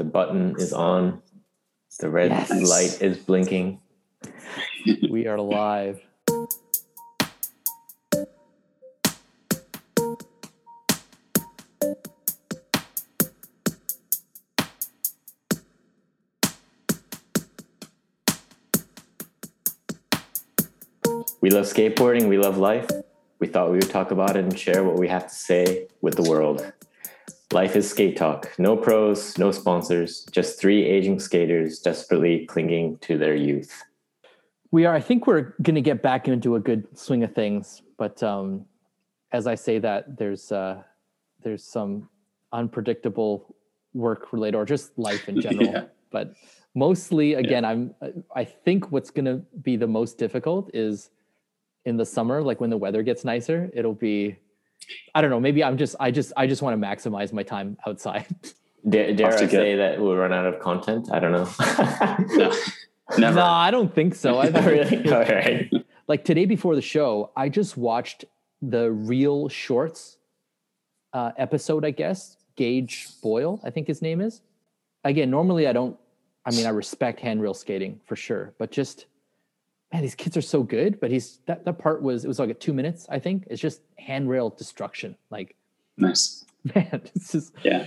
The button is on. The red Yes. light is blinking. We are live. We love skateboarding. We love life. We thought we would talk about it and share what we have to say with the world. Life is skate talk. No pros, no sponsors, just three aging skaters desperately clinging to their youth. We are. I think we're going to get back into a good swing of things, but um, as I say that, there's uh, there's some unpredictable work related or just life in general. Yeah. But mostly, again, I'm. I think what's going to be the most difficult is in the summer, like when the weather gets nicer. It'll be. I don't know. Maybe I'm just. I just. I just want to maximize my time outside. Dare, dare I get. say that we'll run out of content? I don't know. No, never. no, I don't think so. I Not really? All right. like today before the show, I just watched the Real Shorts uh, episode, I guess. Gage Boyle, I think his name is. Again, normally I don't, I mean, I respect handrail skating for sure, but just, man, these kids are so good. But he's, that, that part was, it was like a two minutes, I think. It's just handrail destruction. Like, Nice. man, it's just, Yeah.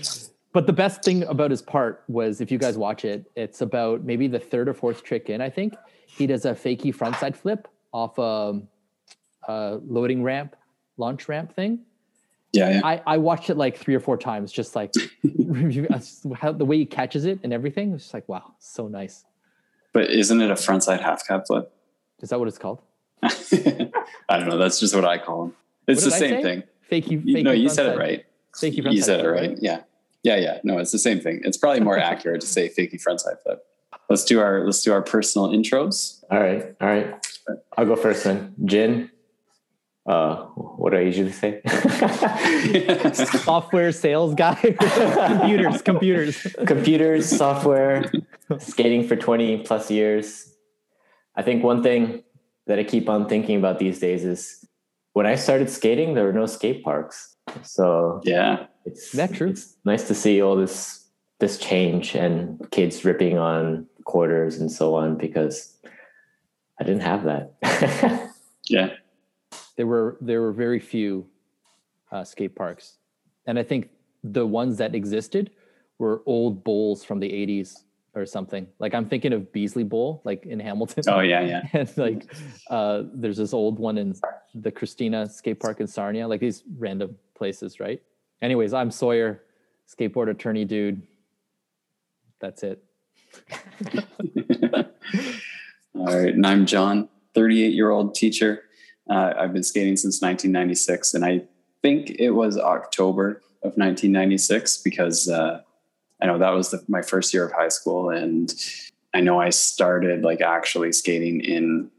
but the best thing about his part was if you guys watch it, it's about maybe the third or fourth trick in, I think. He does a fakey frontside flip off a, a loading ramp, launch ramp thing. Yeah. Yeah. I, I watched it like three or four times, just like uh, how the way he catches it and everything. It's just like, wow, so nice. But isn't it a frontside half cab flip? Is that what it's called? I don't know. That's just what I call them. It's the I same say? thing. Fakey, You- fakey no, you said frontside- it right. Fakey You frontside said it flip, right. Yeah. Yeah. Yeah. No, it's the same thing. It's probably more accurate to say fakey frontside flip. Let's do our let's do our personal intros. All right. All right. I'll go first then. Jin. Uh, what do I usually say? Software sales guy. computers, computers. Computers, software, skating for 20 plus years. I think one thing that I keep on thinking about these days is when I started skating, there were no skate parks. So yeah. it's That true. It's nice to see all this this change and kids ripping on quarters and so on because I didn't have that. Yeah. there were there were very few uh, skate parks, and I think the ones that existed were old bowls from the '80s or something. Like I'm thinking of Beasley Bowl, like in Hamilton. Oh yeah. Yeah. and like uh, there's this old one in the Christina Skate Park in Sarnia, like these random places, right? Anyways, I'm Sawyer, skateboard attorney dude. That's it. All right. And I'm John, 38 year old teacher. Uh, I've been skating since 1996, and I think it was October of 1996 because uh, I know that was the, my first year of high school, and I know I started like actually skating in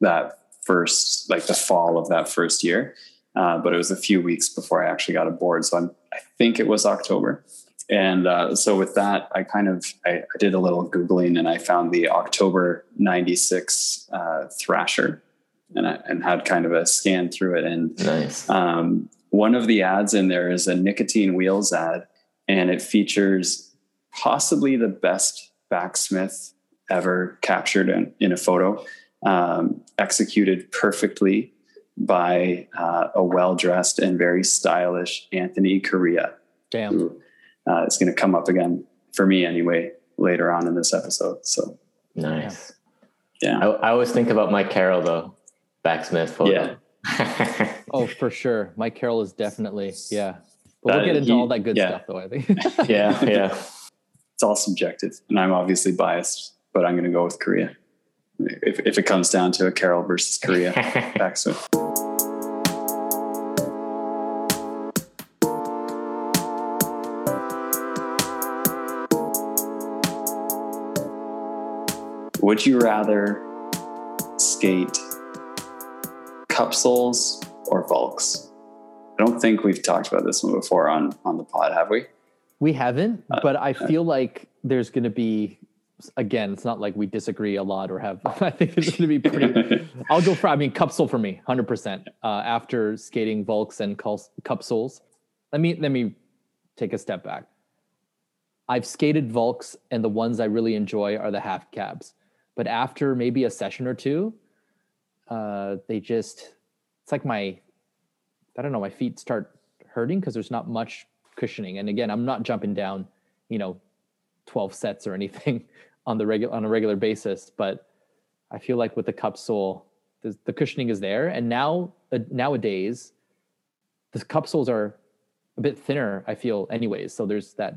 that first, like the fall of that first year. Uh, but it was a few weeks before I actually got a board, so I'm, I think it was October. And uh, so with that, I kind of I, I did a little googling and I found the October '96 uh, Thrasher, and I, and had kind of a scan through it. And nice. um, one of the ads in there is a nicotine wheels ad, and it features possibly the best backsmith ever captured in, in a photo, um, executed perfectly by uh, a well dressed and very stylish Anthony Correa Damn. who uh, is going to come up again for me anyway later on in this episode. So Nice. yeah, I, I always think about Mike Carroll though, backsmith photo. Yeah. Oh, for sure. Mike Carroll is definitely, yeah. But we'll get into all that good yeah. stuff though, I think. yeah, yeah. it's all subjective, and I'm obviously biased, but I'm going to go with Correa. If, if it comes down to a Carroll versus Correa backsmith. Would you rather skate cup soles or Volks? I don't think we've talked about this one before on on the pod, have we? We haven't, Uh, but I feel like there's going to be, again, it's not like we disagree a lot or have, I think it's going to be pretty, I'll go for, I mean, cup sole for me, 100%. Uh, after skating Volks and cul- cup. Let me, let me take a step back. I've skated Volks, and the ones I really enjoy are the half cabs. But after maybe a session or two, uh, they just it's like my I don't know, my feet start hurting because there's not much cushioning. And again, I'm not jumping down, you know, 12 sets or anything on the regular on a regular basis, but I feel like with the cup sole, the, the cushioning is there. And now uh, nowadays, the cup soles are a bit thinner. I feel, anyways. So there's that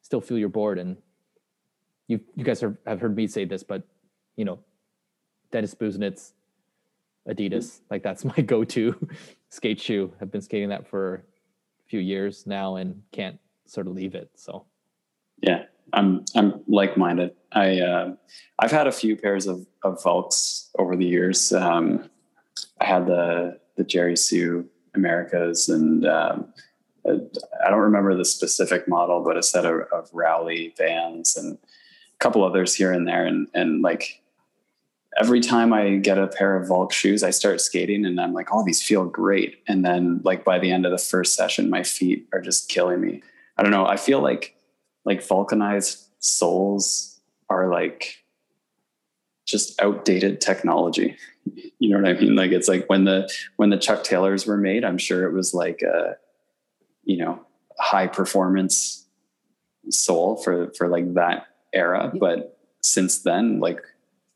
still feel your board, and you you guys have, have heard me say this, but you know, Dennis Busenitz, Adidas, like that's my go-to skate shoe. I've been skating that for a few years now, and can't sort of leave it. So yeah, I'm I'm like minded. I uh, I've had a few pairs of of Volks over the years. Um, I had the the Jerry Hsu Emericas, and um, I don't remember the specific model, but a set of, of Rowley Vans and a couple others here and there. And and like every time I get a pair of Volk shoes, I start skating, and I'm like, oh, these feel great. And then like by the end of the first session, my feet are just killing me. I don't know. I feel like like vulcanized soles are like just outdated technology. You know what I mean? Like it's like when the when the Chuck Taylors were made, I'm sure it was like a you know high performance sole for for like that era. But since then, like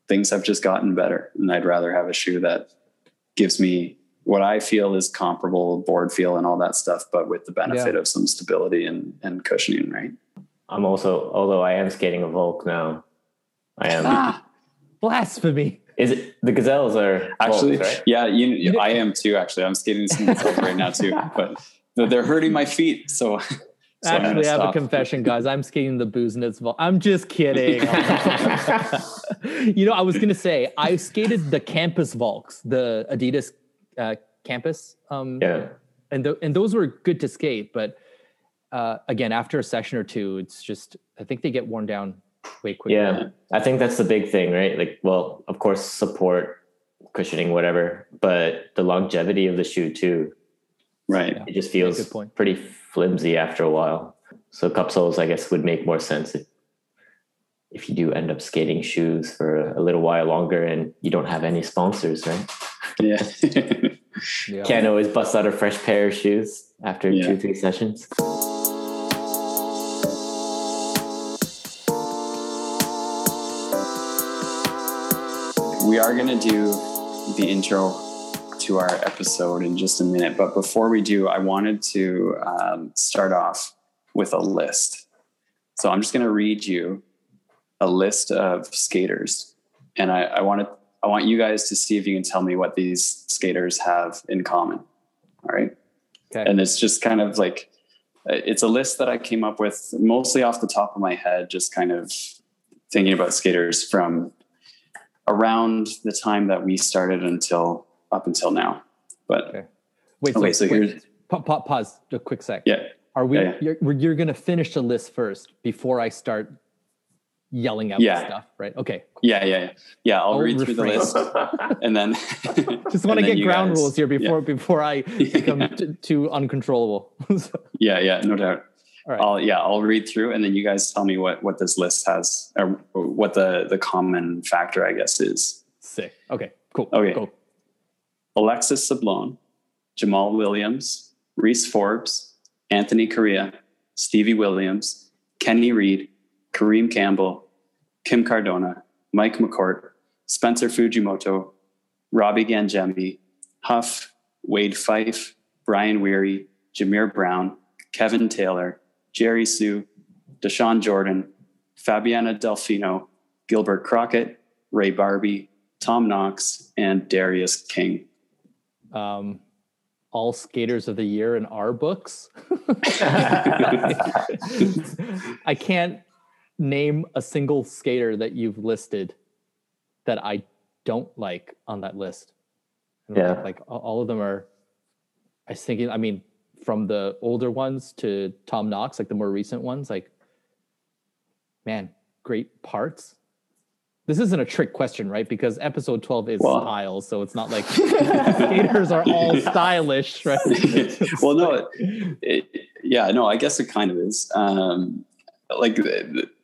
things have just gotten better, and I'd rather have a shoe that gives me what I feel is comparable board feel and all that stuff, but with the benefit yeah. of some stability and and cushioning, right? I'm also, although I am skating a Volk now, I am. Ah, blasphemy. Is it the gazelles are actually? Volks, right? Yeah, you, I am too. Actually, I'm skating some gazelles right now too, but they're hurting my feet. So, so actually, I have a confession, guys. I'm skating the Busenitz Volk. I'm just kidding. you know, I was gonna say I skated the Campus Volks, the Adidas uh, Campus. Um, yeah, and th- and those were good to skate, but uh, again, after a session or two, it's just I think they get worn down way quicker. Yeah, I think that's the big thing, right? Like, well, of course, support, cushioning, whatever, but the longevity of the shoe too. Right. It just feels pretty flimsy after a while. So cup soles, I guess, would make more sense if, if you do end up skating shoes for a little while longer and you don't have any sponsors, right? Yeah. yeah. Can't always bust out a fresh pair of shoes after yeah. two, three sessions. we are going to do the intro to our episode in just a minute. But before we do, I wanted to um, start off with a list. So I'm just going to read you a list of skaters, and I, I want to I want you guys to see if you can tell me what these skaters have in common. All right. Okay. And it's just kind of like it's a list that I came up with mostly off the top of my head, just kind of thinking about skaters from around the time that we started until up until now. But okay. wait, okay, so, so wait, here's pa- pa- pause a quick sec. Yeah. Are we? Yeah, yeah. You're, you're going to finish the list first before I start yelling out yeah. stuff, right? Okay. Yeah, yeah, yeah. Yeah, I'll, I'll read refrain. through the list, and then just want to get ground guys, rules here before yeah. before I become t- too uncontrollable. yeah, yeah, no doubt. Right. I'll yeah, I'll read through and then you guys tell me what what this list has or what the the common factor I guess is. Sick. Okay. Cool. Okay. Cool. Alexis Sablone, Jamal Williams, Reese Forbes, Anthony Correa, Stevie Williams, Kenny Reed, Kareem Campbell, Kim Cardona, Mike McCourt, Spencer Fujimoto, Robbie Gangemi, Huff, Wade Fife, Brian Weary, Jahmir Brown, Kevin Taylor, Jerry Hsu, Dashawn Jordan, Fabiana Delfino, Gilbert Crockett, Ray Barbee, Tom Knox, and Darius King. Um, all skaters of the year in our books. I can't name a single skater that you've listed that I don't like on that list. Yeah. Like all of them are, I was thinking, I mean, from the older ones to Tom Knox, like the more recent ones, like man, great parts. This isn't a trick question, right? Because episode 12 is well, style, so it's not like skaters are all stylish, right? well, no, it, it, yeah, no, I guess it kind of is. Um, like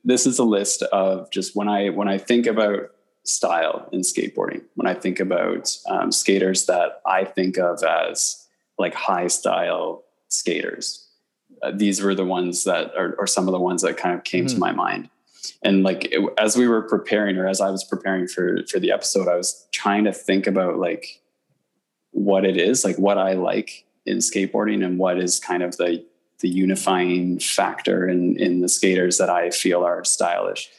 this is a list of just when I when I think about style in skateboarding, when I think about um, skaters that I think of as like high style skaters, uh, these were the ones that are, or some of the ones that kind of came mm-hmm. to my mind. And like it, as we were preparing, or as I was preparing for for the episode, I was trying to think about like what it is, like what I like in skateboarding, and what is kind of the the unifying factor in in the skaters that I feel are stylish.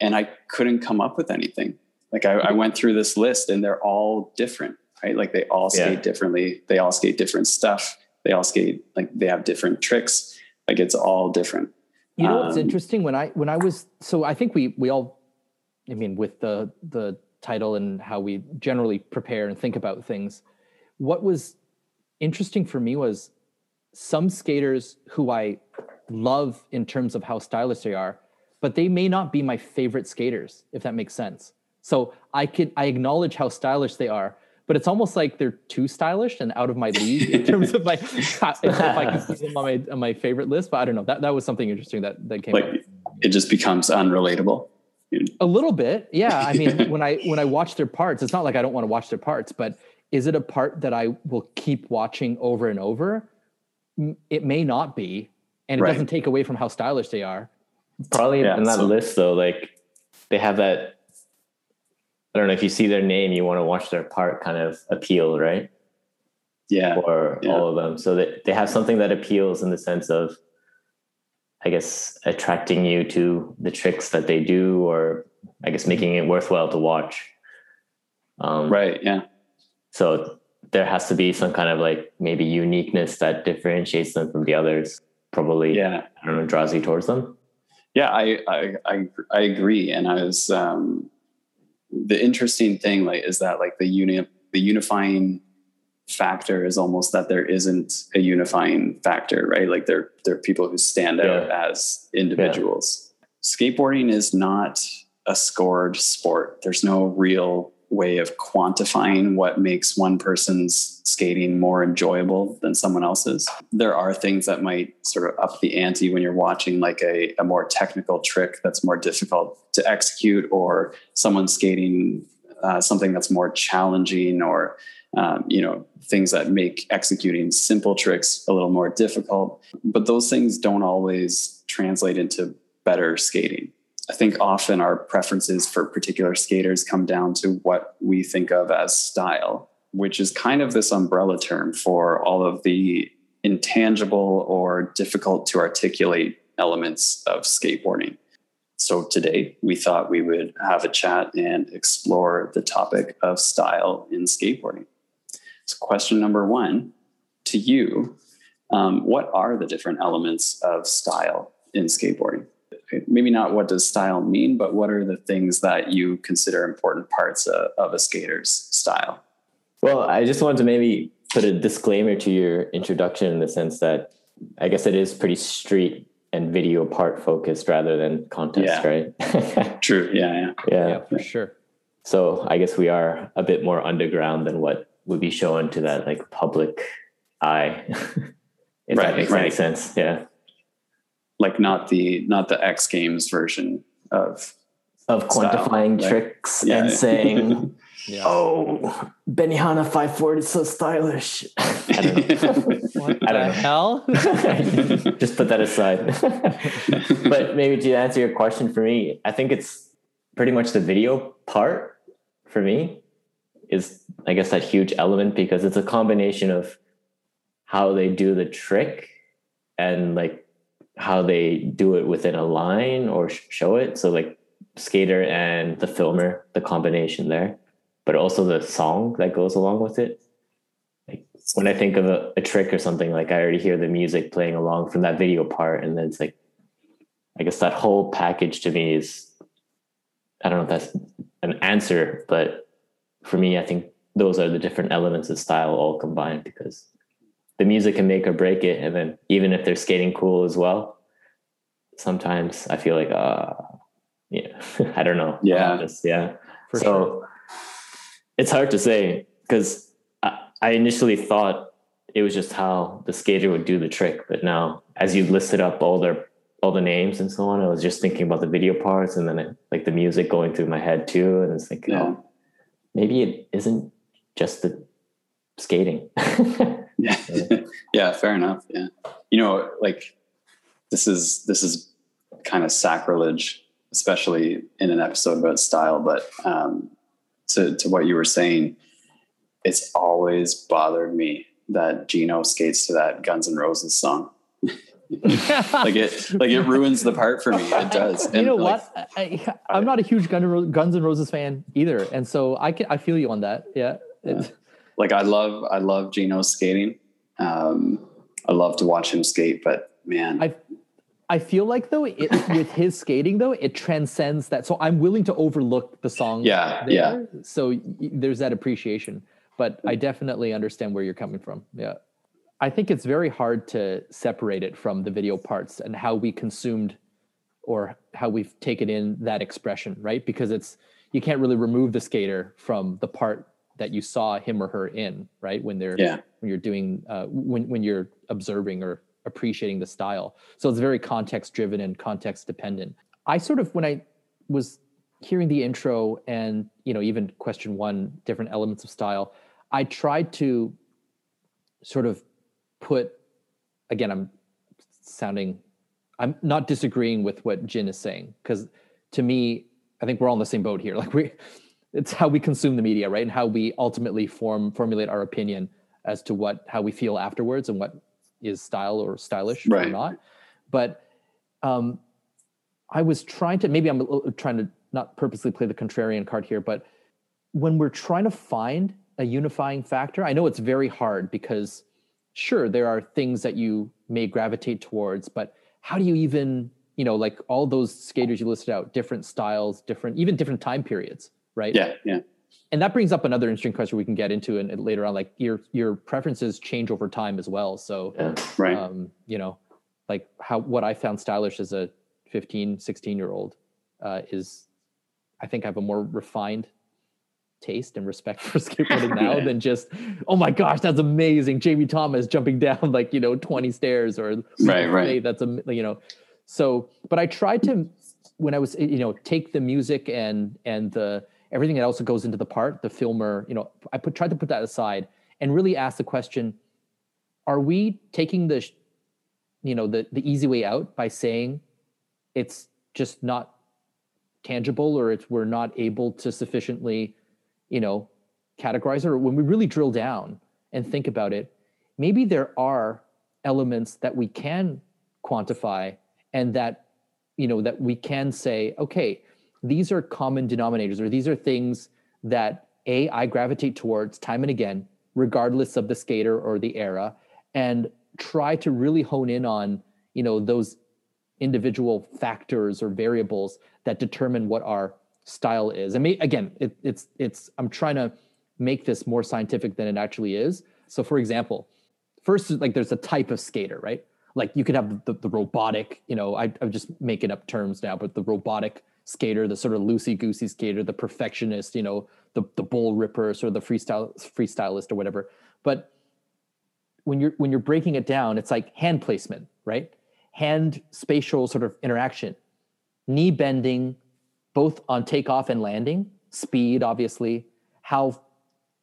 And I couldn't come up with anything. Like I, I mm-hmm. went through this list, and they're all different, right? Like they all skate yeah. differently. They all skate different stuff. They all skate like they have different tricks. Like it's all different. You know what's um, interesting when I when I was so I think we we all, I mean, with the the title and how we generally prepare and think about things, what was interesting for me was some skaters who I love in terms of how stylish they are, but they may not be my favorite skaters, if that makes sense. So I could I acknowledge how stylish they are, but it's almost like they're too stylish and out of my league in terms of my if I can put them on my on my favorite list. But I don't know. That that was something interesting that that came. Like up. it just becomes unrelatable. A little bit, yeah. I mean, when I when I watch their parts, it's not like I don't want to watch their parts, but is it a part that I will keep watching over and over? it may not be, and it right. doesn't take away from how stylish they are. Probably yeah, in that so. list though, like they have that. I don't know if you see their name, you want to watch their part kind of appeal, right? Yeah. For yeah. all of them, so that they have something that appeals in the sense of, I guess, attracting you to the tricks that they do, or I guess making it worthwhile to watch. Um, right. Yeah. So there has to be some kind of like maybe uniqueness that differentiates them from the others. Probably, yeah, I don't know, draws you towards them. Yeah, I I I, I agree, and I was um, the interesting thing like is that like the uni the unifying factor is almost that there isn't a unifying factor, right? Like there there are people who stand yeah. out as individuals. Yeah. Skateboarding is not a scored sport. There's no real way of quantifying what makes one person's skating more enjoyable than someone else's. There are things that might sort of up the ante when you're watching like a, a more technical trick that's more difficult to execute, or someone skating uh, something that's more challenging, or um, you know things that make executing simple tricks a little more difficult. But those things don't always translate into better skating. I think often our preferences for particular skaters come down to what we think of as style, which is kind of this umbrella term for all of the intangible or difficult to articulate elements of skateboarding. So today we thought we would have a chat and explore the topic of style in skateboarding. So, question number one to you um, What are the different elements of style in skateboarding? Maybe not what does style mean, but what are the things that you consider important parts of, of a skater's style? Well, I just wanted to maybe put a disclaimer to your introduction in the sense that I guess it is pretty street and video part focused rather than contest, yeah. right? True. Yeah, yeah. Yeah. Yeah, for sure. So I guess we are a bit more underground than what would be shown to that like public eye. if right, that makes right. any sense. Yeah like not the not the X Games version of of quantifying style, tricks yeah. and saying, yeah. "Oh, Benihana five forward is so stylish." I don't know. what I don't the hell? Just put that aside. but maybe to answer your question for me, I think it's pretty much the video part for me is I guess that huge element because it's a combination of how they do the trick and like how they do it within a line or show it. So like skater and the filmer, the combination there, but also the song that goes along with it. Like when I think of a, a trick or something, like I already hear the music playing along from that video part, and then it's like, I guess that whole package to me is, I don't know if that's an answer, but for me, I think those are the different elements of style all combined because the music can make or break it. And then even if they're skating cool as well, sometimes I feel like, uh, yeah, I don't know. Yeah. Just, yeah. For so sure. it's hard to say because I, I initially thought it was just how the skater would do the trick. But now, as you listed up all their all the names and so on, I was just thinking about the video parts and then it, like the music going through my head too. And it's like, Yeah. oh, maybe it isn't just the skating. Yeah. yeah, fair enough. Yeah. You know, like this is this is kind of sacrilege, especially in an episode about style, but um to to what you were saying, it's always bothered me that Gino skates to that Guns N' Roses song. like it like it ruins the part for me. It does. you know like, what? I, I, I'm not a huge Guns N' Ro- Guns N' Roses fan either, and so I can I feel you on that. Yeah. It's- like I love I love Gino skating. Um I love to watch him skate, but man, I I feel like though it, with his skating though it transcends that. So I'm willing to overlook the song. Yeah, there, yeah. So there's that appreciation, but I definitely understand where you're coming from. Yeah. I think it's very hard to separate it from the video parts and how we consumed or how we've taken in that expression, right? Because it's you can't really remove the skater from the part that you saw him or her in, right? When they're yeah. when you're doing uh, when when you're observing or appreciating the style. So it's very context driven and context dependent. I sort of when I was hearing the intro and you know even question one different elements of style, I tried to sort of put again I'm sounding I'm not disagreeing with what Jin is saying because to me I think we're all in the same boat here. Like we it's how we consume the media, right? And how we ultimately form formulate our opinion as to what how we feel afterwards and what is style or stylish right. or not. But um, I was trying to maybe I'm a little- trying to not purposely play the contrarian card here, but when we're trying to find a unifying factor, I know it's very hard because sure there are things that you may gravitate towards, but how do you even you know like all those skaters you listed out, different styles, different even different time periods, right? Yeah, yeah. and that brings up another interesting question we can get into and later on like your your preferences change over time as well so yeah. Right. um you know like how what i found stylish as a 15 16 year old uh is i think i have a more refined taste and respect for skateboarding now Yeah. than just oh my gosh that's amazing jamie thomas jumping down like you know 20 stairs or Right, right. hey, that's a you know so but i tried to when i was you know take the music and and the everything else that goes into the part the filmer you know i put tried to put that aside and really ask the question are we taking the you know the the easy way out by saying it's just not tangible or it's we're not able to sufficiently you know categorize it? Or when we really drill down and think about it maybe there are elements that we can quantify and that you know that we can say okay these are common denominators or these are things that a i gravitate towards time and again regardless of the skater or the era and try to really hone in on you know those individual factors or variables that determine what our style is. And may, again it, it's it's i'm trying to make this more scientific than it actually is. So for example first like there's a type of skater right? Like you could have the, the robotic you know I, i'm just making up terms now but the robotic skater the sort of loosey goosey skater the perfectionist you know the, the bull ripper sort of the freestyle freestylist or whatever. But when you're when you're breaking it down it's like hand placement right? Hand spatial sort of interaction. Knee bending both on takeoff and landing. Speed obviously. How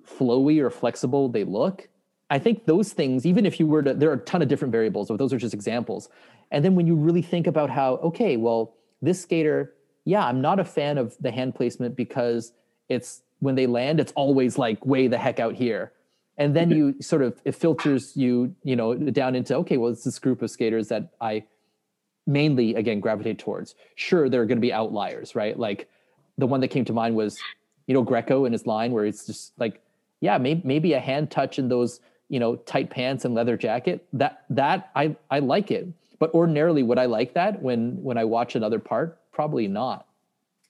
flowy or flexible they look. I think those things even if you were to there are a ton of different variables but those are just examples. And then when you really think about how okay well this skater yeah i'm not a fan of the hand placement because it's when they land it's always like way the heck out here. And then you sort of it filters you you know down into okay well it's this group of skaters that i mainly again gravitate towards. Sure there are going to be outliers right? Like the one that came to mind was you know greco in his line where it's just like yeah maybe, maybe a hand touch in those you know tight pants and leather jacket. That that i i like it. But ordinarily would i like that when when i watch another part probably not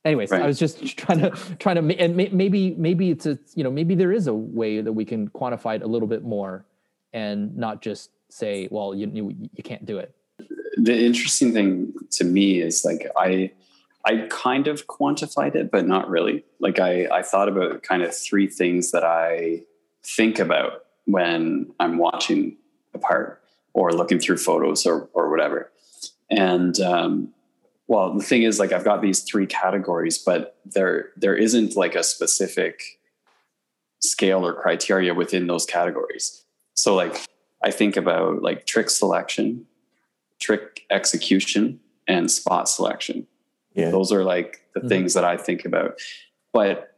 anyways Right. i was just trying to trying to and maybe maybe it's a you know maybe there is a way that we can quantify it a little bit more and not just say well you you, you can't do it the interesting thing to me is like I I kind of quantified it, but not really. Like I I thought about kind of three things that I think about when I'm watching a part or looking through photos or or whatever. and um, well, the thing is, like, I've got these three categories, but there there isn't like a specific scale or criteria within those categories. So, like, I think about like trick selection, trick execution, and spot selection. Yeah. Those are like the Mhm. things that I think about. But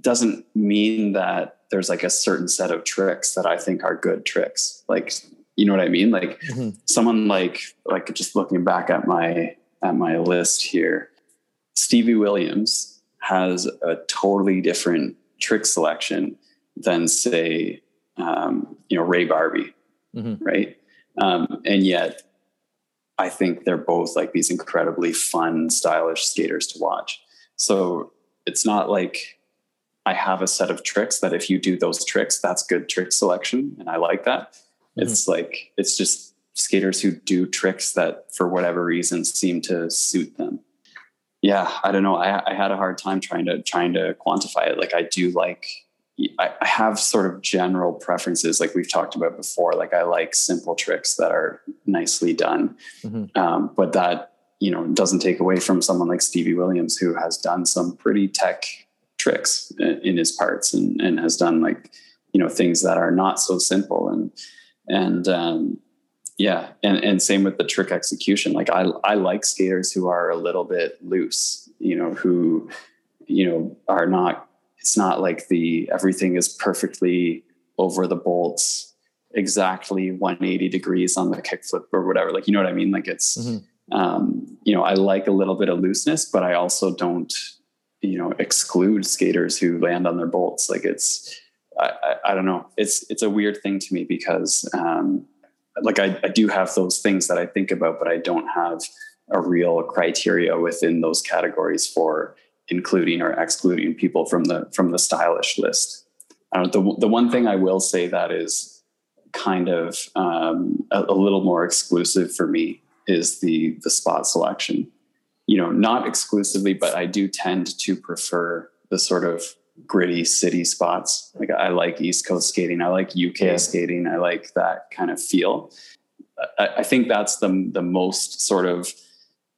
doesn't mean that there's like a certain set of tricks that I think are good tricks. Like, you know what I mean? Like Mhm. someone like like just looking back at my at my list here, Stevie Williams has a totally different trick selection than say um, you know Ray Barbee, Mhm. right? Um, and yet I think they're both like these incredibly fun, stylish skaters to watch. So it's not like I have a set of tricks that if you do those tricks, that's good trick selection. And I like that. Mhm. It's like, it's just skaters who do tricks that for whatever reason seem to suit them. Yeah, I don't know. I, I had a hard time trying to trying to quantify it. Like I do like I, I have sort of general preferences, like we've talked about before. Like I like simple tricks that are nicely done, Mhm. um, but that you know doesn't take away from someone like Stevie Williams who has done some pretty tech tricks in, in his parts and, and has done like you know things that are not so simple and and um, yeah and and same with the trick execution. Like I I like skaters who are a little bit loose, you know, who you know are not it's not like the everything is perfectly over the bolts exactly 180 degrees on the kickflip or whatever like you know what i mean like it's Mhm. um you know i like a little bit of looseness but i also don't you know exclude skaters who land on their bolts like it's i i, I don't know it's it's a weird thing to me because um like I, I do have those things that i think about but i don't have a real criteria within those categories for including or excluding people from the from the stylish list. Uh, the the one thing I will say that is kind of um, a, a little more exclusive for me is the the spot selection. You know, not exclusively, but I do tend to prefer the sort of gritty city spots. Like I like East Coast skating, I like UK Yeah. skating, I like that kind of feel. I, I think that's the the most sort of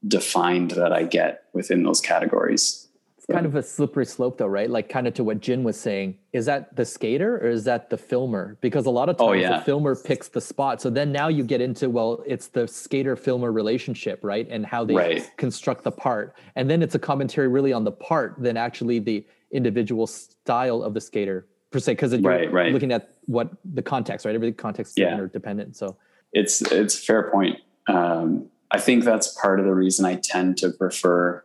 defined that I get within those categories. It's kind of a slippery slope, though, right? Like, kind of to what Jin was saying. Is that the skater or is that the filmer? Because a lot of oh, times Oh, yeah. the filmer picks the spot. So then now you get into, well, it's the skater filmer relationship, right? And how they Right. construct the part. And then it's a commentary really on the part than actually the individual style of the skater per se. Because you're Right, right. looking at what the context, right? Every context is Yeah. interdependent. So, it's it's a fair point. Um, I think that's part of the reason I tend to prefer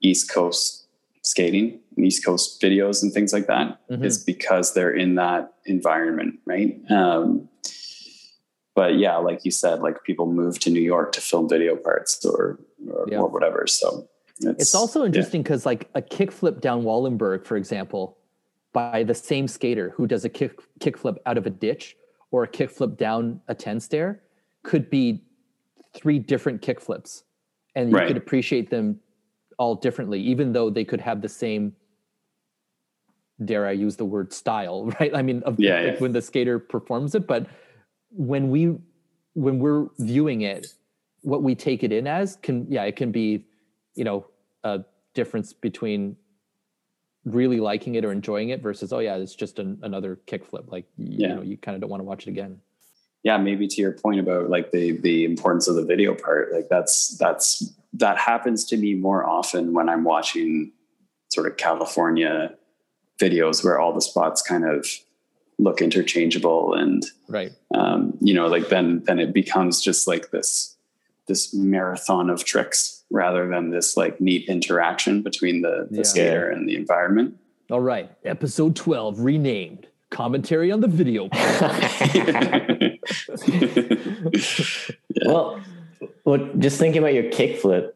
East Coast skating and East Coast videos and things like that. Is Mhm. because they're in that environment, right? Um, but yeah, like you said, like people move to New York to film video parts or or, Yeah. or whatever. So it's, It's also interesting because, like, a kickflip down Wallenberg, for example, by the same skater who does a kick kickflip out of a ditch or a kickflip down a 10 stair could be three different kickflips. And you Right. could appreciate them all differently, even though they could have the same, dare I use the word style, right? I mean, of, Yeah, like, yeah. when the skater performs it, but when we when we're viewing it, what we take it in as can yeah, it can be, you know, a difference between really liking it or enjoying it versus oh yeah, it's just an, another kickflip. Like y- you know, you kind of don't want to watch it again. yeah maybe to your point about like the the importance of the video part like that's that's that happens to me more often when i'm watching sort of california videos where all the spots kind of look interchangeable and Right. um, you know like then then it becomes just like this this marathon of tricks rather than this like neat interaction between the, the Yeah. skater and the environment All right. Episode 12 renamed commentary on the video. Well, well, just thinking about your kickflip,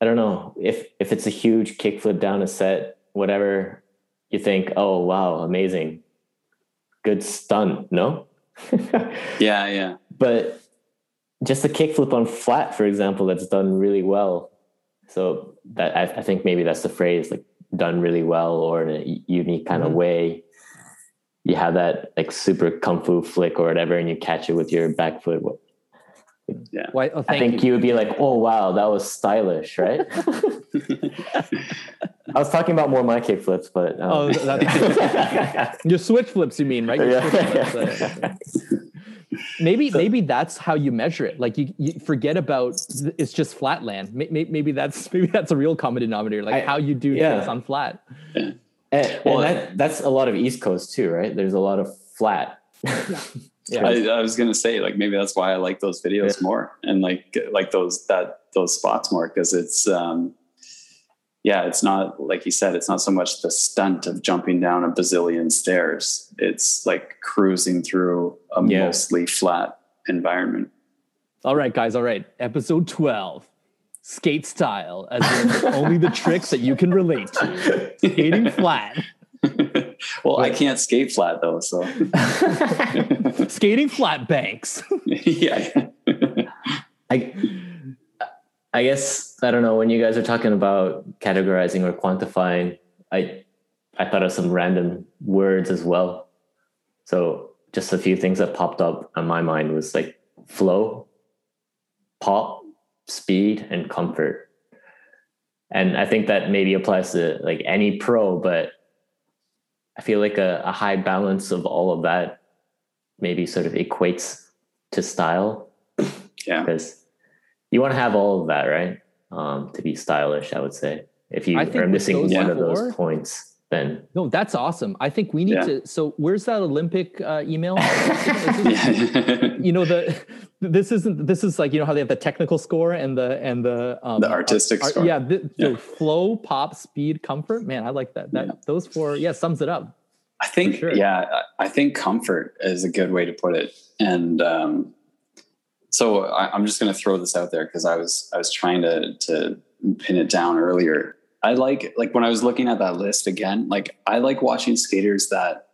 I don't know if if it's a huge kickflip down a set, whatever you think. Oh wow, amazing, good stunt. No, yeah yeah but just a kickflip on flat, for example, that's done really well. So that I, I think maybe that's the phrase, like done really well or in a unique kind Mhm. of way. You have that like super kung fu flick or whatever, and you catch it with your back foot. Yeah. Why, oh, I think you. you would be like, "Oh wow, that was stylish," right? I was talking about more my kick flips, but um, Oh, that- Your switch flips, you mean, right? Your switch Yeah. flips, uh, maybe maybe that's how you measure it. Like you, you forget about it's just flat land. May- may- Maybe that's maybe that's a real common denominator. Like I- how you do yeah. things on flat. and, Well, and that, that's a lot of East Coast too, right? There's a lot of flat. Yeah. I, I was gonna say like maybe that's why I like those videos more and like like those that those spots more because it's um yeah it's not like you said it's not so much the stunt of jumping down a bazillion stairs it's like cruising through a Yeah. mostly flat environment All right, guys. All right. Episode twelve. Skate style, as in only the tricks that you can relate to. Skating flat. well I can't skate flat though so Skating flat banks. yeah I, I guess I don't know when you guys are talking about categorizing or quantifying. I, I thought of some random words as well. So just a few things that popped up on my mind was like flow, pop, speed, and comfort. And I think that maybe applies to like any pro, but I feel like a, a high balance of all of that maybe sort of equates to style yeah because you want to have all of that, right? Um, to be stylish, I would say. If you are missing those one of those points, then No, that's awesome. I think we need Yeah. to. So, where's that Olympic uh, email? you know the this isn't this is like you know how they have the technical score and the and the um, The artistic art- score. yeah, the, the flow, pop, speed, comfort. Man, I like that. That Yeah. those four, yeah, sums it up. I think, sure. yeah, I I think comfort is a good way to put it. And um, so I, I'm just going to throw this out there because I was I was trying to to pin it down earlier. I like like when I was looking at that list again. Like I like watching skaters that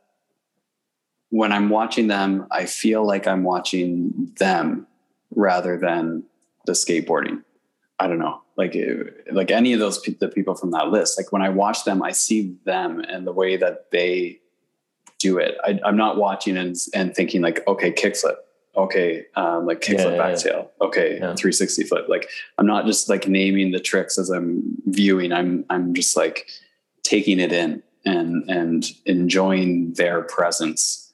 when I'm watching them, I feel like I'm watching them rather than the skateboarding. I don't know, like eh, like any of those pe- the people from that list. Like when I watch them, I see them and the way that they do it. I, I'm not watching and and thinking like, okay, kickflip, okay, um, like kickflip Yeah, yeah, back tail, okay, Yeah. 360 flip. Like I'm not just like naming the tricks as I'm viewing. I'm I'm just like taking it in and and enjoying their presence.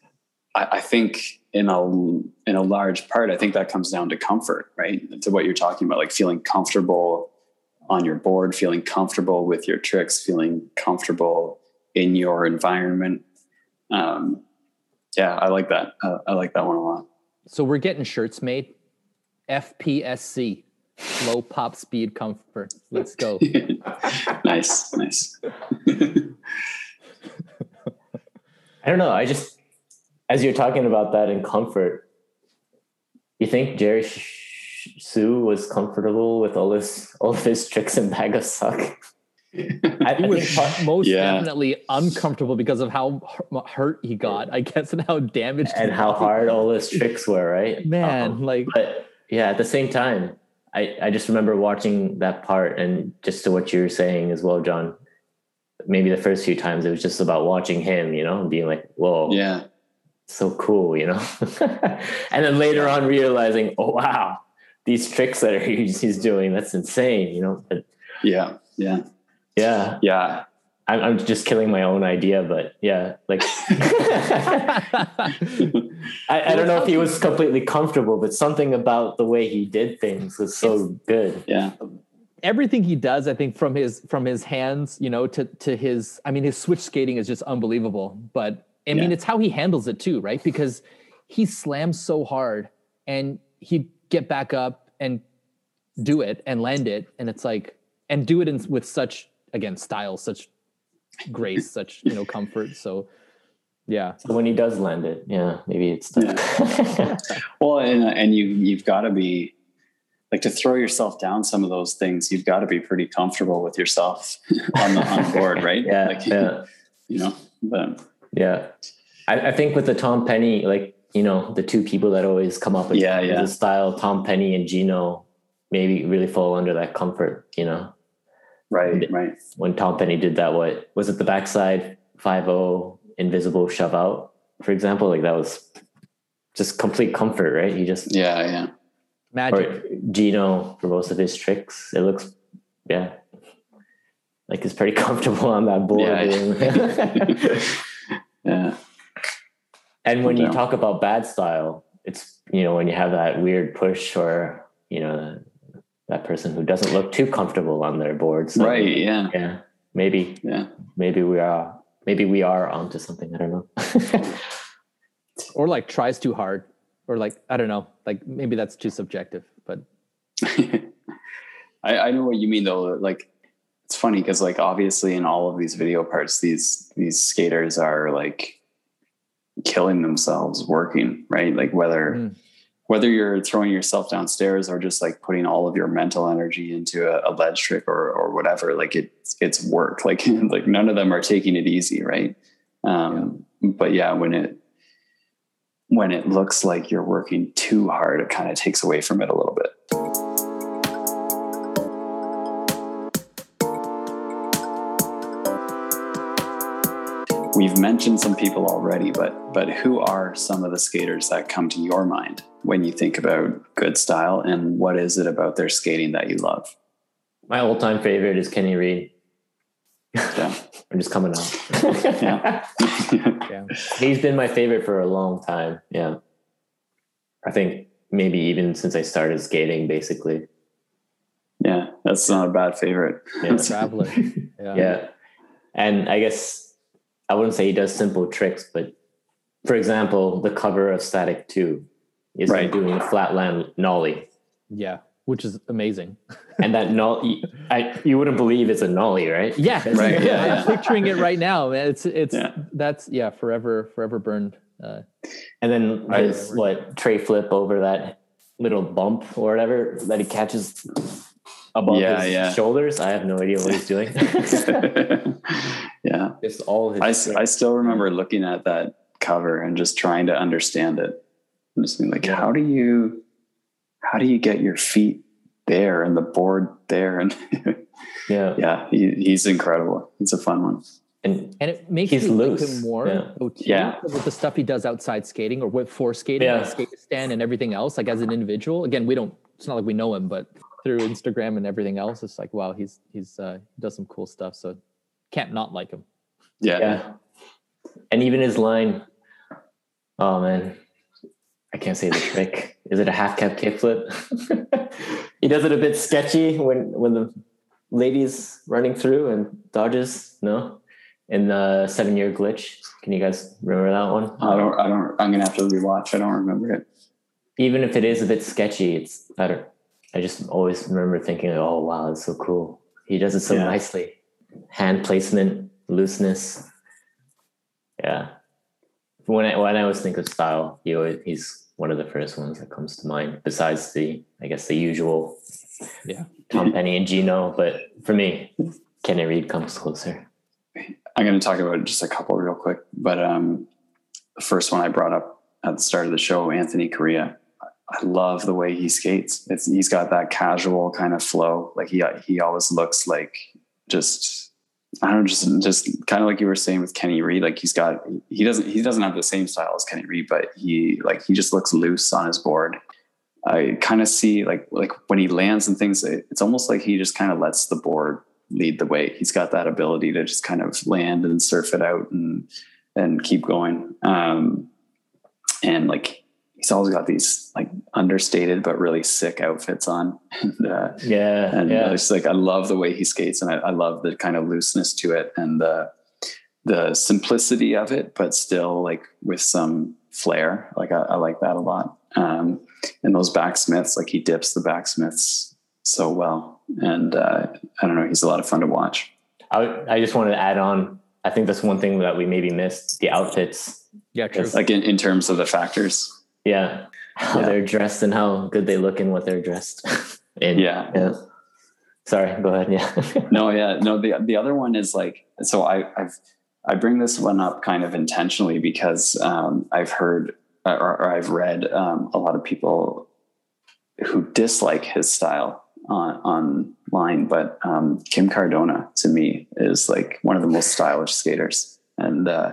I, I think in a in a large part, I think that comes down to comfort, right? To what you're talking about, like feeling comfortable on your board, feeling comfortable with your tricks, feeling comfortable in your environment. Um, yeah, I like that. Uh, I like that one a lot. So we're getting shirts made. FPSC, low pop speed comfort. Let's go. nice, nice. I don't know. I just, as you're talking about that in comfort, you think Jerry Sh- Hsu was comfortable with all this, all of his tricks and bag of suck? I, I He think was most Yeah. definitely uncomfortable because of how hurt he got, I guess, and how damaged and how got. hard all his tricks were, right? Man, Um, like but yeah, at the same time, I, I just remember watching that part and just to what you were saying as well, John. Maybe the first few times it was just about watching him, you know, and being like, whoa, yeah, so cool, you know? and then later on realizing, oh, wow, these tricks that he's, he's doing, that's insane, you know? But yeah, yeah, yeah, yeah. I'm, I'm just killing my own idea, but yeah, like, I, I don't know if he was completely comfortable, but something about the way he did things was so good. Yeah, everything he does, I think from his from his hands, you know, to to his I mean his switch skating is just unbelievable. But I mean Yeah. it's how he handles it too, right? Because he slams so hard and he'd get back up and do it and land it. And it's like and do it in, with such again style, such grace, such you know comfort. So yeah. So when he does land it, yeah, maybe it's tough. Well, and uh, and you you've got to be like to throw yourself down some of those things. You've got to be pretty comfortable with yourself on the on board, right? yeah, like, yeah, you know. But yeah. I, I think with the Tom Penny, like you know, the two people that always come up with Yeah, yeah. the style, Tom Penny and Gino, maybe really fall under that comfort. You know, right, right. when Tom Penny did that, what was it? The backside five zero invisible shove out, for example. Like that was just complete comfort, right? He just Yeah, yeah. Magic. or Gino for most of his tricks. It looks, yeah, like it's pretty comfortable on that board. Yeah. yeah. and when you talk about bad style, it's you know when you have that weird push or you know that person who doesn't look too comfortable on their board. So, Right. Yeah. Yeah. Maybe Yeah. maybe we are maybe we are onto something. I don't know. or like tries too hard or like i don't know like maybe that's too subjective but I, I know what you mean though. Like it's funny because like obviously in all of these video parts, these these skaters are like killing themselves working, right? Like whether Mm. Whether you're throwing yourself downstairs or just like putting all of your mental energy into a, a ledge trick or or whatever, like it's it's work. Like like none of them are taking it easy, right? Um, But yeah, when it when it looks like you're working too hard, it kind of takes away from it a little bit. We've mentioned some people already, but but who are some of the skaters that come to your mind when you think about good style, and what is it about their skating that you love? My all-time favorite is Kenny Reed. Yeah. I'm just coming out. Yeah. yeah He's been my favorite for a long time. Yeah. I think maybe even since I started skating, basically. yeah, that's not a bad favorite. Yeah. traveler yeah yeah. And I guess I wouldn't say he does simple tricks, but for example, the cover of Static 2 is Right. him doing a flatland nollie. yeah which is amazing And that nollie, I, you wouldn't believe it's a nollie, right? yeah Right, yeah, i'm picturing it right now man it's it's Yeah. that's yeah forever forever burned uh And then Right. his what tray flip over that little bump or whatever that he catches above Yeah, his yeah. shoulders. I have no idea what he's doing. yeah. it's all his. I, s- I still remember looking at that cover and just trying to understand it. And just being like, Yeah. how do you, how do you get your feet there and the board there? And yeah. yeah, he, he's incredible. He's a fun one. And and it makes He's me like loose, him more yeah. though, Yeah. with the stuff he does outside skating or with for skating Yeah. like skate stand and everything else like as an individual again we don't it's not like we know him but through instagram and everything else it's like wow he's he's uh does some cool stuff so can't not like him Yeah. yeah. And even his line, oh man, I can't say the trick. Is it a half cap kickflip? he does it a bit sketchy when when the lady's running through and dodges. No, in the seven year glitch. Can you guys remember that one? I don't, I don't, I'm going to have to rewatch. I don't remember it. Even if it is a bit sketchy, it's better. I just always remember thinking, oh wow, it's so cool. He does it so Yeah. nicely. Hand placement, looseness. Yeah. When I when I always think of style, he always, he's one of the first ones that comes to mind. Besides the, I guess the usual, Yeah. Tom Penny and Gino. But for me, Kenny Reed comes closer. I'm going to talk about just a couple real quick, but um, the first one I brought up at the start of the show, Anthony Correa. I love the way he skates. It's he's got that casual kind of flow. Like he he always looks like just I don't know, just just kind of like you were saying with Kenny Reed. Like he's got he doesn't he doesn't have the same style as Kenny Reed, but he like he just looks loose on his board. I kind of see like like when he lands and things, it- it's almost like he just kind of lets the board lead the way. He's got that ability to just kind of land and surf it out and and keep going. Um, and like he's always got these like understated but really sick outfits on. And, uh, Yeah. and yeah. it's like I love the way he skates, and I, I love the kind of looseness to it and the the simplicity of it, but still like with some flair. Like I, I like that a lot. Um, and those backsmiths, like he dips the backsmiths so well, and uh, I don't know, he's a lot of fun to watch. I, I just wanted to add on. I think that's one thing that we maybe missed the outfits. yeah true Yes. Like in, in terms of the factors, Yeah. How Yeah. they're dressed and how good they look in what they're dressed in. yeah, Yeah. Sorry, go ahead. Yeah. no, yeah, no. The the other one is like so. I I've I bring this one up kind of intentionally because um, I've heard or, or I've read um, a lot of people who dislike his style on online, but um, Kim Cardona to me is like one of the most stylish skaters, and uh,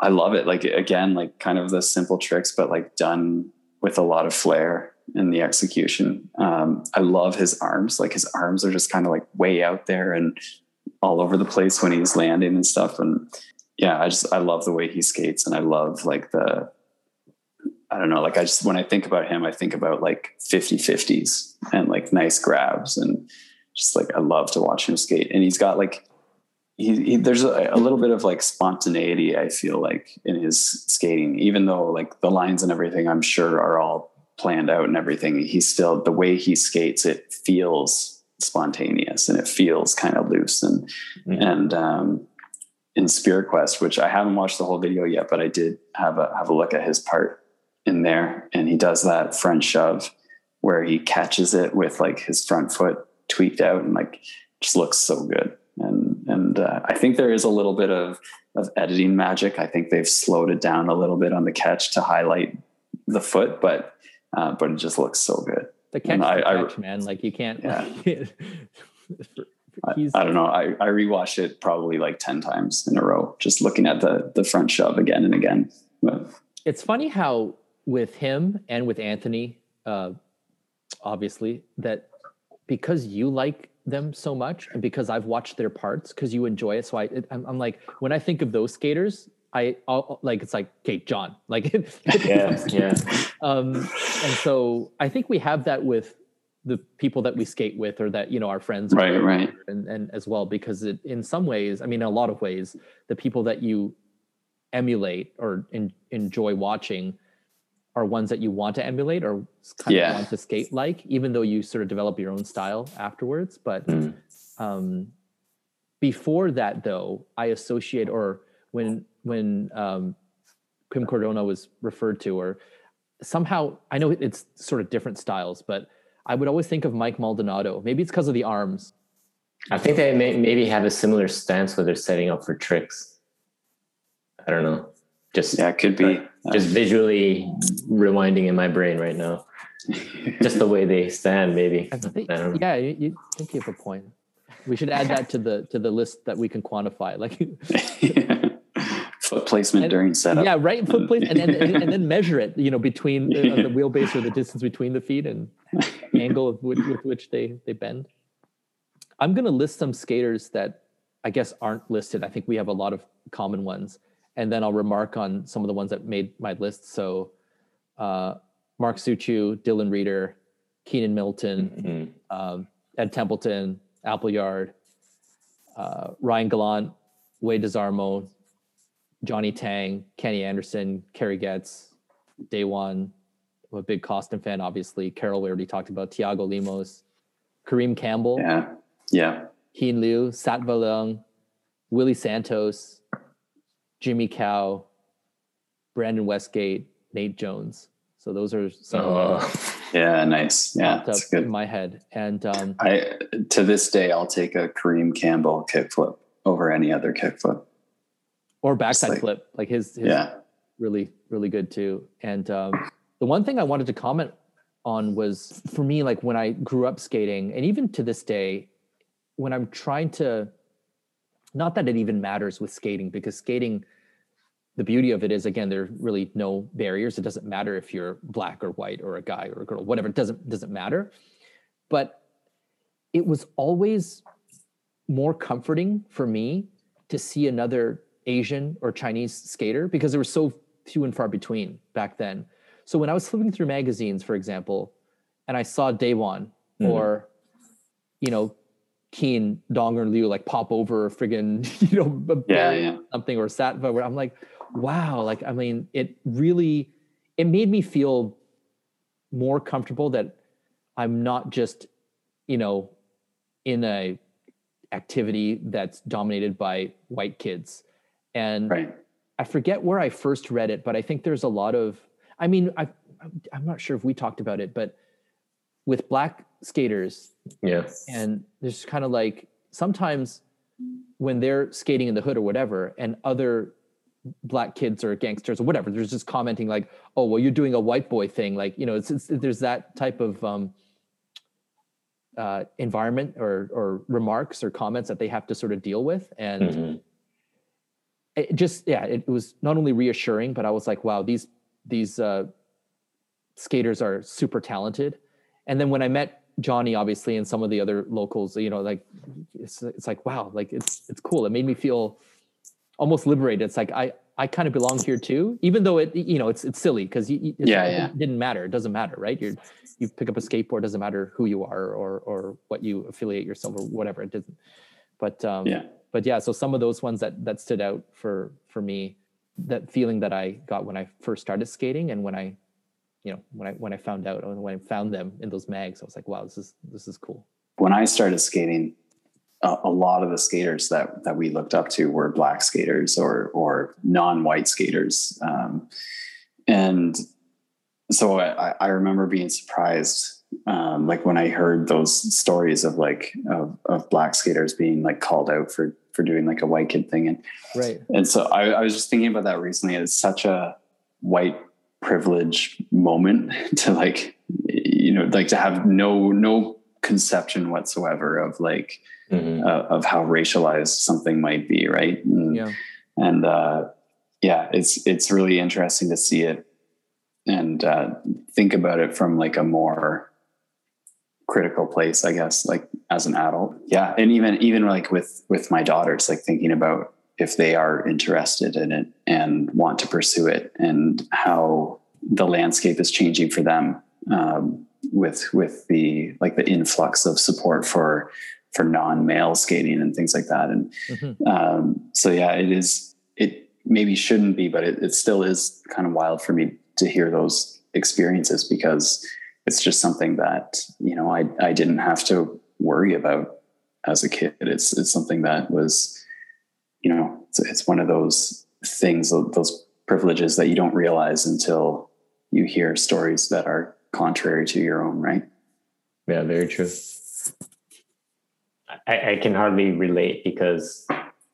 I love it. Like again, like kind of the simple tricks, but like done with a lot of flair in the execution. Um, I love his arms. Like his arms are just kind of like way out there and all over the place when he's landing and stuff. And yeah, I just I love the way he skates, and I love like the I don't know, like I just when I think about him, I think about like 50 50s and like nice grabs and just like I love to watch him skate. And he's got like he, he there's a, a, little bit of like spontaneity, I feel like, in his skating, even though like the lines and everything I'm sure are all planned out and everything. He's still the way he skates, it feels spontaneous and it feels kind of loose and mm-hmm. and um in Spirit Quest, which I haven't watched the whole video yet, but I did have a have a look at his part in there, and he does that front shove where he catches it with like his front foot tweaked out and like just looks so good. And and uh, I think there is a little bit of of editing magic. I think they've slowed it down a little bit on the catch to highlight the foot, but uh, but it just looks so good. The catch, I, the catch I, man. Like you can't. Yeah. I, I, don't know. I, I rewatched it probably like 10 times in a row, just looking at the the front shove again and again. But, it's funny how with him and with Anthony, uh, obviously, that because you like them so much and because I've watched their parts, because you enjoy it. So I, it, I'm, I'm, like, when I think of those skaters, I I'll, like it's like okay, John, like yeah, yeah. Um, and so I think we have that with the people that we skate with or that you know our friends right right and, and as well because it in some ways i mean in a lot of ways the people that you emulate or in, enjoy watching are ones that you want to emulate or kind yeah. of want to skate like even though you sort of develop your own style afterwards but mm. um, before that though i associate or when when um, Kim Cordona was referred to or somehow i know it's sort of different styles but I would always think of Mike Maldonado. Maybe it's because of the arms. I think they may, maybe have a similar stance where they're setting up for tricks. I don't know. Just yeah, it could be. Um, just visually rewinding in my brain right now. just the way they stand, maybe. Think, yeah, you, you think you have a point. We should add that to the to the list that we can quantify. Like foot placement and, during setup. Yeah, right. Foot placement, and, and, and, then measure it. You know, between the, the wheelbase or the distance between the feet and angle with, with which they they bend. I'm going to list some skaters that I guess aren't listed. I think we have a lot of common ones, and then I'll remark on some of the ones that made my list. So, uh, Mark Suciu, Dylan Rieder, Keenan Milton, mm-hmm. um, Ed Templeton, Appleyard, uh, Ryan Gallant, Wade Desarmo, Johnny Tang, Kenny Anderson, Kerry Getz, Daewon. I'm a big Koston fan, obviously. Carroll, we already talked about Tiago Lemos, Kareem Campbell. Yeah. Yeah. Hien Liu, Sat Leung, Willie Santos, Jimmy Cao, Brandon Westgate, Nate Jones. So those are some. Oh, yeah, nice. Yeah, that's good. In my head, and um, I to this day I'll take a Kareem Campbell kickflip over any other kickflip or backside like, flip like his, his, yeah really really good too and um, the one thing i wanted to comment on was for me like when i grew up skating and even to this day when i'm trying to not that it even matters with skating because skating the beauty of it is again there are really no barriers it doesn't matter if you're black or white or a guy or a girl whatever it doesn't doesn't matter but it was always more comforting for me to see another Asian or Chinese skater because there were so few and far between back then. So when I was flipping through magazines, for example, and I saw Daewon mm-hmm. or, you know, Keen, Donger, and Liu like pop over friggin', you know, yeah, yeah. something or Satva, where I'm like, wow, like, I mean, it really, it made me feel more comfortable that I'm not just, you know, in a activity that's dominated by white kids and right. I forget where I first read it, but I think there's a lot of, I mean, I, I'm not sure if we talked about it, but with black skaters, yeah, and there's kind of like sometimes when they're skating in the hood or whatever, and other black kids or gangsters or whatever, there's just commenting like, "Oh, well, you're doing a white boy thing," like you know, it's, it's there's that type of um, uh, environment or or remarks or comments that they have to sort of deal with, and mm-hmm. it just yeah it was not only reassuring but i was like wow these these uh skaters are super talented. And then when I met Johnny, obviously, and some of the other locals, you know, like it's it's like wow, like it's it's cool. It made me feel almost liberated. It's like I I kind of belong here too, even though it you know it's it's silly because you, yeah, yeah. it didn't matter. It doesn't matter, right? You you pick up a skateboard, doesn't matter who you are or or what you affiliate yourself or whatever. It doesn't. But um, yeah, but yeah. So some of those ones that that stood out for for me, that feeling that I got when I first started skating and when I you know when i when i found out when i found them in those mags i was like wow this is this is cool. When i started skating a, a lot of the skaters that that we looked up to were black skaters or or non-white skaters. Um, and so I, I remember being surprised um, like when I heard those stories of like of, of, black skaters being like called out for for doing like a white kid thing. And right. and so I, I was just thinking about that recently. It's such a white privilege moment to like you know like to have no no conception whatsoever of like mm-hmm. uh, of how racialized something might be right? And, yeah. and uh yeah it's it's really interesting to see it and uh think about it from like a more critical place i guess like as an adult. Yeah and even even like with with my daughters like thinking about if they are interested in it and want to pursue it and how the landscape is changing for them um, with with the like the influx of support for for non-male skating and things like that and mm-hmm. um, so yeah it is it maybe shouldn't be but it, it still is kind of wild for me to hear those experiences because it's just something that you know I I didn't have to worry about as a kid it's it's something that was you know, it's, it's one of those things, those privileges that you don't realize until you hear stories that are contrary to your own, right? Yeah, very true. I, I can hardly relate because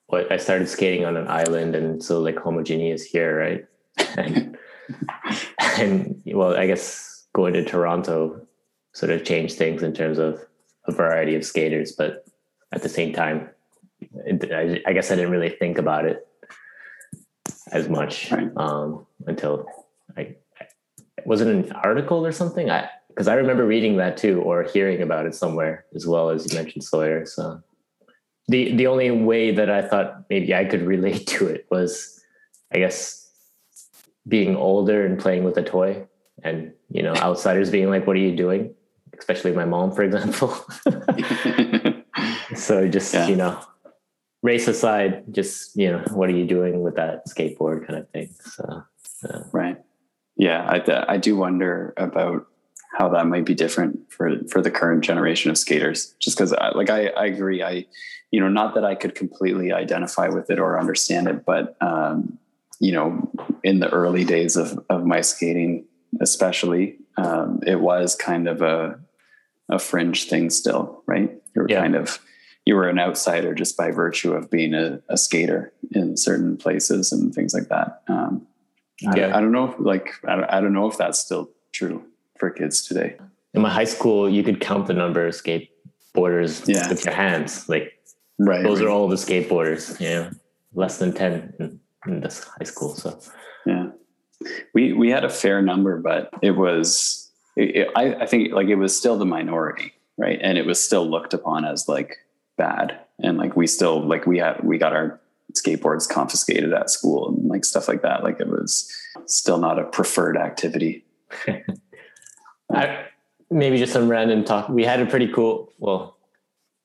what I started skating on an island and so like homogeneous here, right? And and well, I guess going to Toronto sort of changed things in terms of a variety of skaters, but at the same time, I, I, guess I didn't really think about it as much right. um, until I, was it an article or something? I because I remember reading that too or hearing about it somewhere as well as you mentioned Sawyer. So the the only way that I thought maybe I could relate to it was, I guess, being older and playing with a toy, and you know, outsiders being like, "What are you doing?" Especially my mom, for example. so just yeah. you know, race aside, just you know, what are you doing with that skateboard kind of thing? So, uh, right, yeah, I I do wonder about how that might be different for for the current generation of skaters. Just because, like, I I agree, I you know, not that I could completely identify with it or understand it, but um, you know, in the early days of of my skating, especially, um, it was kind of a a fringe thing still, right? You're yeah. kind of you were an outsider just by virtue of being a, a skater in certain places and things like that. Um, yeah. I, I, don't know, if, like I don't, I don't know if that's still true for kids today. In my high school, you could count the number of skateboarders yeah. with your hands. Like right, those right. are all the skateboarders. Yeah, less than ten in, in this high school. So yeah, we we had a fair number, but it was it, it, I, I think like it was still the minority, right? And it was still looked upon as like bad. And like we still like we had we got our skateboards confiscated at school and like stuff like that. Like it was still not a preferred activity. I, maybe just some random talk. We had a pretty cool well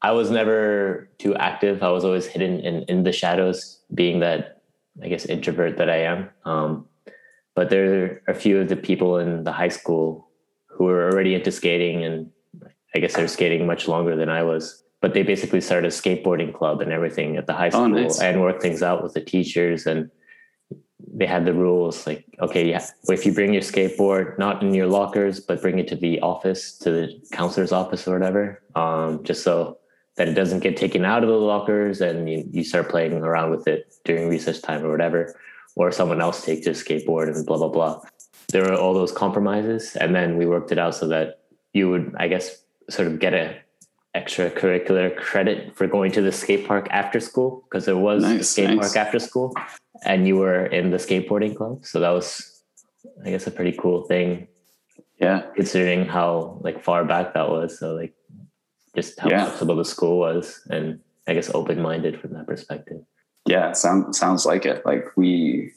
i was never too active. I was always hidden in in the shadows being that i guess introvert that i am. Um, but there are a few of the people in the high school who were already into skating and i guess they're skating much longer than i was but they basically started a skateboarding club and everything at the high oh, school oh, nice. and worked things out with the teachers and they had the rules like okay yeah if you bring your skateboard not in your lockers but bring it to the office to the counselor's office or whatever um, just so that it doesn't get taken out of the lockers and you, you start playing around with it during recess time or whatever or someone else takes your skateboard and blah blah blah there were all those compromises and then we worked it out so that you would i guess sort of get a extracurricular credit for going to the skate park after school because there was nice, a skate nice. park after school and you were in the skateboarding club so that was i guess a pretty cool thing Yeah. considering how like far back that was. So like just how Yeah. flexible the school was and I guess open minded from that perspective. Yeah, sound, sounds like it. Like we,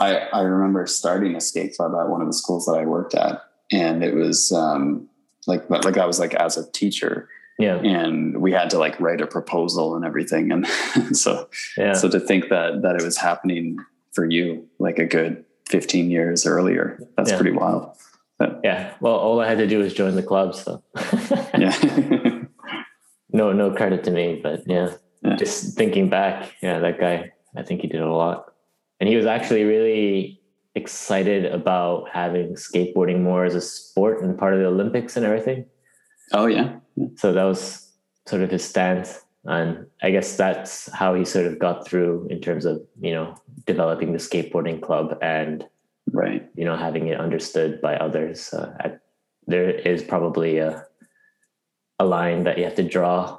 I I remember starting a skate club at one of the schools that I worked at, and it was um, like like I was like as a teacher, Yeah. and we had to like write a proposal and everything, and so Yeah. so to think that that it was happening for you like a good fifteen years earlier, that's Yeah. pretty wild. yeah. Well, all I had to do was join the club. So Yeah, no, no credit to me, but yeah, Yeah. just thinking back, yeah, that guy, I think he did a lot. And he was actually really excited about having skateboarding more as a sport and part of the Olympics and everything. oh yeah, So that was sort of his stance. And I guess that's how he sort of got through in terms of, you know, developing the skateboarding club and, right. you know, having it understood by others. Uh, I, there is probably a, a line that you have to draw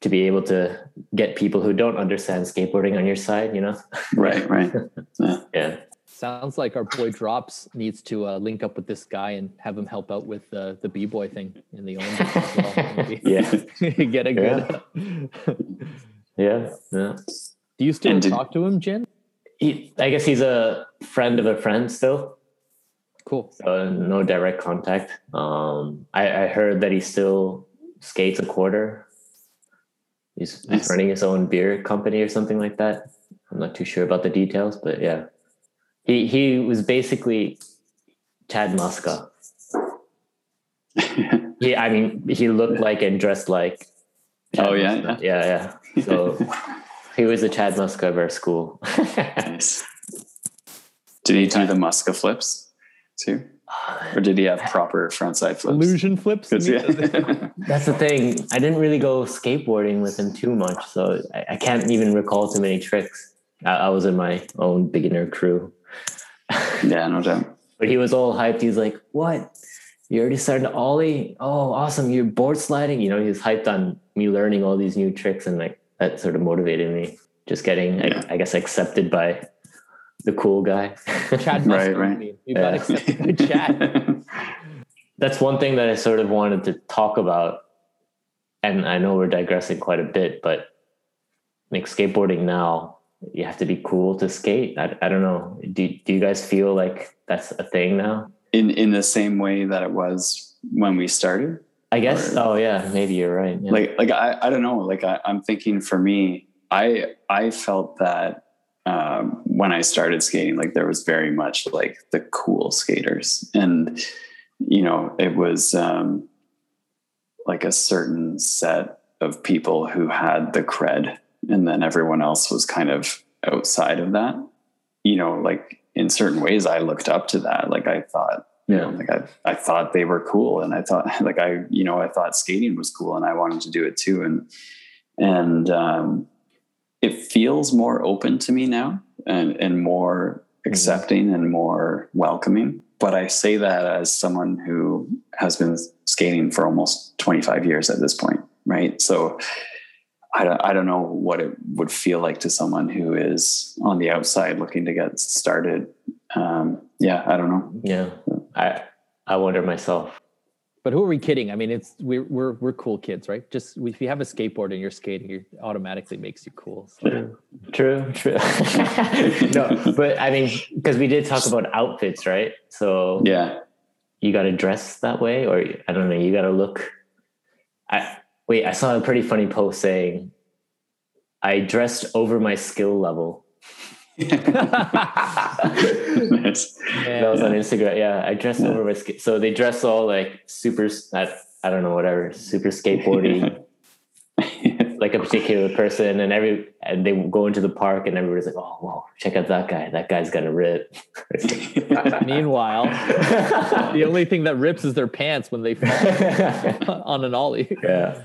to be able to get people who don't understand skateboarding on your side, you know? Right, right. Yeah. Sounds like our boy Drops needs to uh, link up with this guy and have him help out with uh, the b boy thing in the Olympics as well. Yeah. get a good. Yeah. Yeah. Do you still And talk to him, Jen? He, I guess he's a friend of a friend still. Cool. So no direct contact. Um, I, I heard that he still skates a quarter. He's, he's running his own beer company or something like that. I'm not too sure about the details, but yeah, he he was basically Chad Muska. He, I mean, he looked like and dressed like. Chad Oh, yeah, Muska. yeah, yeah. So he was the Chad Muska of our school. nice. Did he do the Muska flips too? Uh, or did he have proper frontside flips? Illusion flips. 'Cause, me- yeah. That's the thing. I didn't really go skateboarding with him too much, so I, I can't even recall too many tricks. I, I was in my own beginner crew, yeah, no doubt. but he was all hyped. He's like, "What? You already started to ollie? Oh, awesome! You're board sliding." You know, he was hyped on me learning all these new tricks, and like that sort of motivated me. Just getting, Yeah. I, I guess, accepted by the cool guy. Chad Right, right. You got Yeah. accepted by Chad. that's one thing that I sort of wanted to talk about. And I know we're digressing quite a bit, but like skateboarding now, you have to be cool to skate. I, I don't know. Do, do you guys feel like that's a thing now? in in the same way that it was when we started. I guess. Or- Oh yeah, maybe you're right. Yeah. Like like I, I don't know. Like I, I'm thinking for me, I I felt that um, when I started skating, like there was very much like the cool skaters, and you know it was um, like a certain set of people who had the cred, and then everyone else was kind of outside of that. You know, like in certain ways, I looked up to that. Like I thought, you know, yeah. like I, I thought they were cool and I thought like I, you know, I thought skating was cool and I wanted to do it too. And, and, um, it feels more open to me now and, and more accepting and more welcoming. But I say that as someone who has been skating for almost 25 years at this point. Right. So I don't, I don't know what it would feel like to someone who is on the outside looking to get started. Um, yeah, I don't know. Yeah. I I wonder myself. But who are we kidding? I mean, it's we're we're we're cool kids, right? Just if you have a skateboard and you're skating, it automatically makes you cool. So. True, true. no, but I mean, because we did talk about outfits, right? So Yeah. you got to dress that way, or I don't know, you got to look. I wait. I saw a pretty funny post saying, "I dressed over my skill level." Nice. That was on Instagram. Yeah, I dressed over my skill. So they dress all like super. I, I don't know, whatever, super skateboardy, like a particular person, and every and they go into the park, and everybody's like, "Oh, whoa, check out that guy! That guy's gonna rip." Meanwhile, the only thing that rips is their pants when they fall on an ollie. yeah.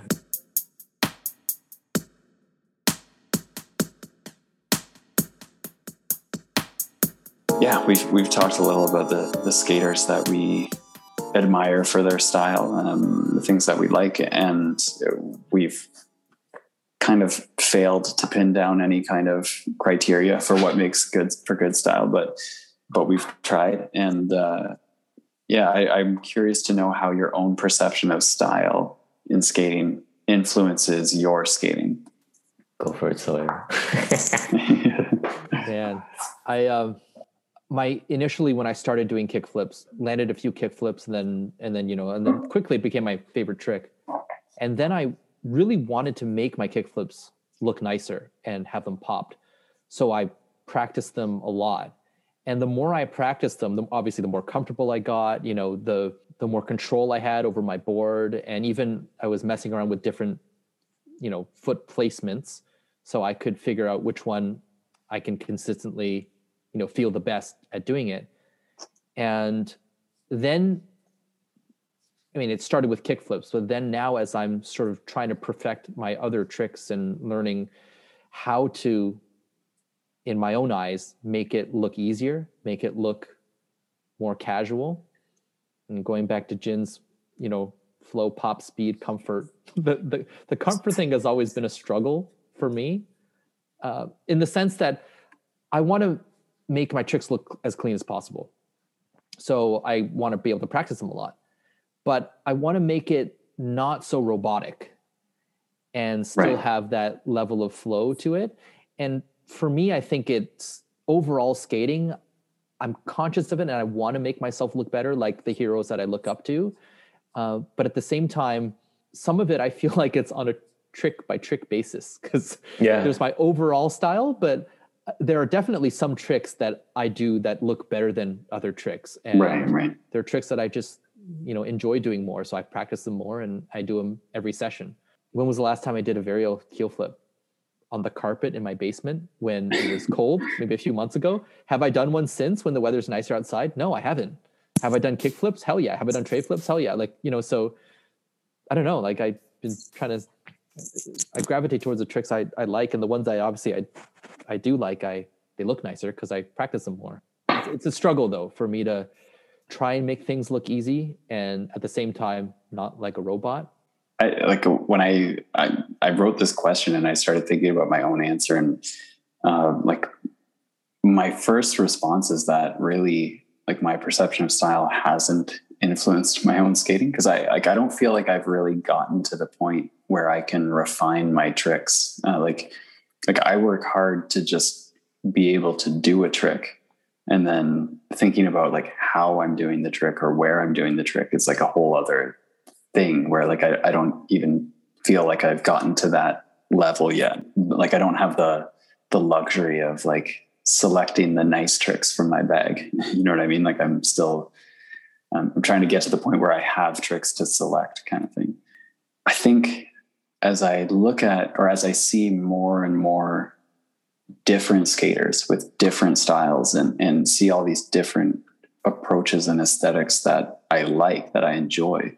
yeah, we've we've talked a little about the the skaters that we admire for their style, um, the things that we like, and we've kind of failed to pin down any kind of criteria for what makes good for good style, but but we've tried, and uh, yeah, I, I'm curious to know how your own perception of style in skating influences your skating. Go for it, Sawyer. Man, I um, my initially when I started doing kick flips, landed a few kick flips, and then and then you know, and then quickly it became my favorite trick. And then I really wanted to make my kickflips look nicer and have them popped. So I practiced them a lot. And the more I practiced them, the, obviously the more comfortable I got, you know, the the more control I had over my board. And even I was messing around with different, you know, foot placements. So I could figure out which one I can consistently, you know, feel the best at doing it. And then I mean, it started with kick flips, but then now as I'm sort of trying to perfect my other tricks and learning how to, in my own eyes, make it look easier, make it look more casual. And going back to Jin's, you know, flow, pop, speed, comfort. The the, the comfort thing has always been a struggle for me, uh, in the sense that I want to make my tricks look as clean as possible. So I want to be able to practice them a lot but I want to make it not so robotic and still right. have that level of flow to it. And for me, I think it's overall skating. I'm conscious of it and I want to make myself look better like the heroes that I look up to. Uh, but at the same time, some of it I feel like it's on a trick by trick basis because yeah. there's my overall style, but uh, there are definitely some tricks that I do that look better than other tricks. And right, right. There are tricks that I just you know enjoy doing more. So i practice them more and i do them every session. When was the last time i did a varial heel flip? On the carpet in my basement when it was cold maybe a few months ago. Have i done one since when the weather's nicer outside? No i haven't. Have i done kick flips? Hell yeah. Have i done tray flips? Hell yeah. Like you know so i don't know. Like i've been trying to i gravitate towards the tricks i, I like and the ones i obviously i i do like i they look nicer because i practice them more. It's, it's a struggle though for me to try and make things look easy and at the same time not like a robot I, like when I, I, I wrote this question and I started thinking about my own answer and uh, like my first response is that really like my perception of style hasn't influenced my own skating because I like I don't feel like I've really gotten to the point where I can refine my tricks. Uh, like like I work hard to just be able to do a trick and then thinking about like how i'm doing the trick or where i'm doing the trick is like a whole other thing where like I, I don't even feel like i've gotten to that level yet. Like i don't have the the luxury of like selecting the nice tricks from my bag. You know what i mean? Like i'm still um, i'm trying to get to the point where i have tricks to select kind of thing. I think as i look at or as i see more and more different skaters with different styles and, and see all these different approaches and aesthetics that I like, that I enjoy.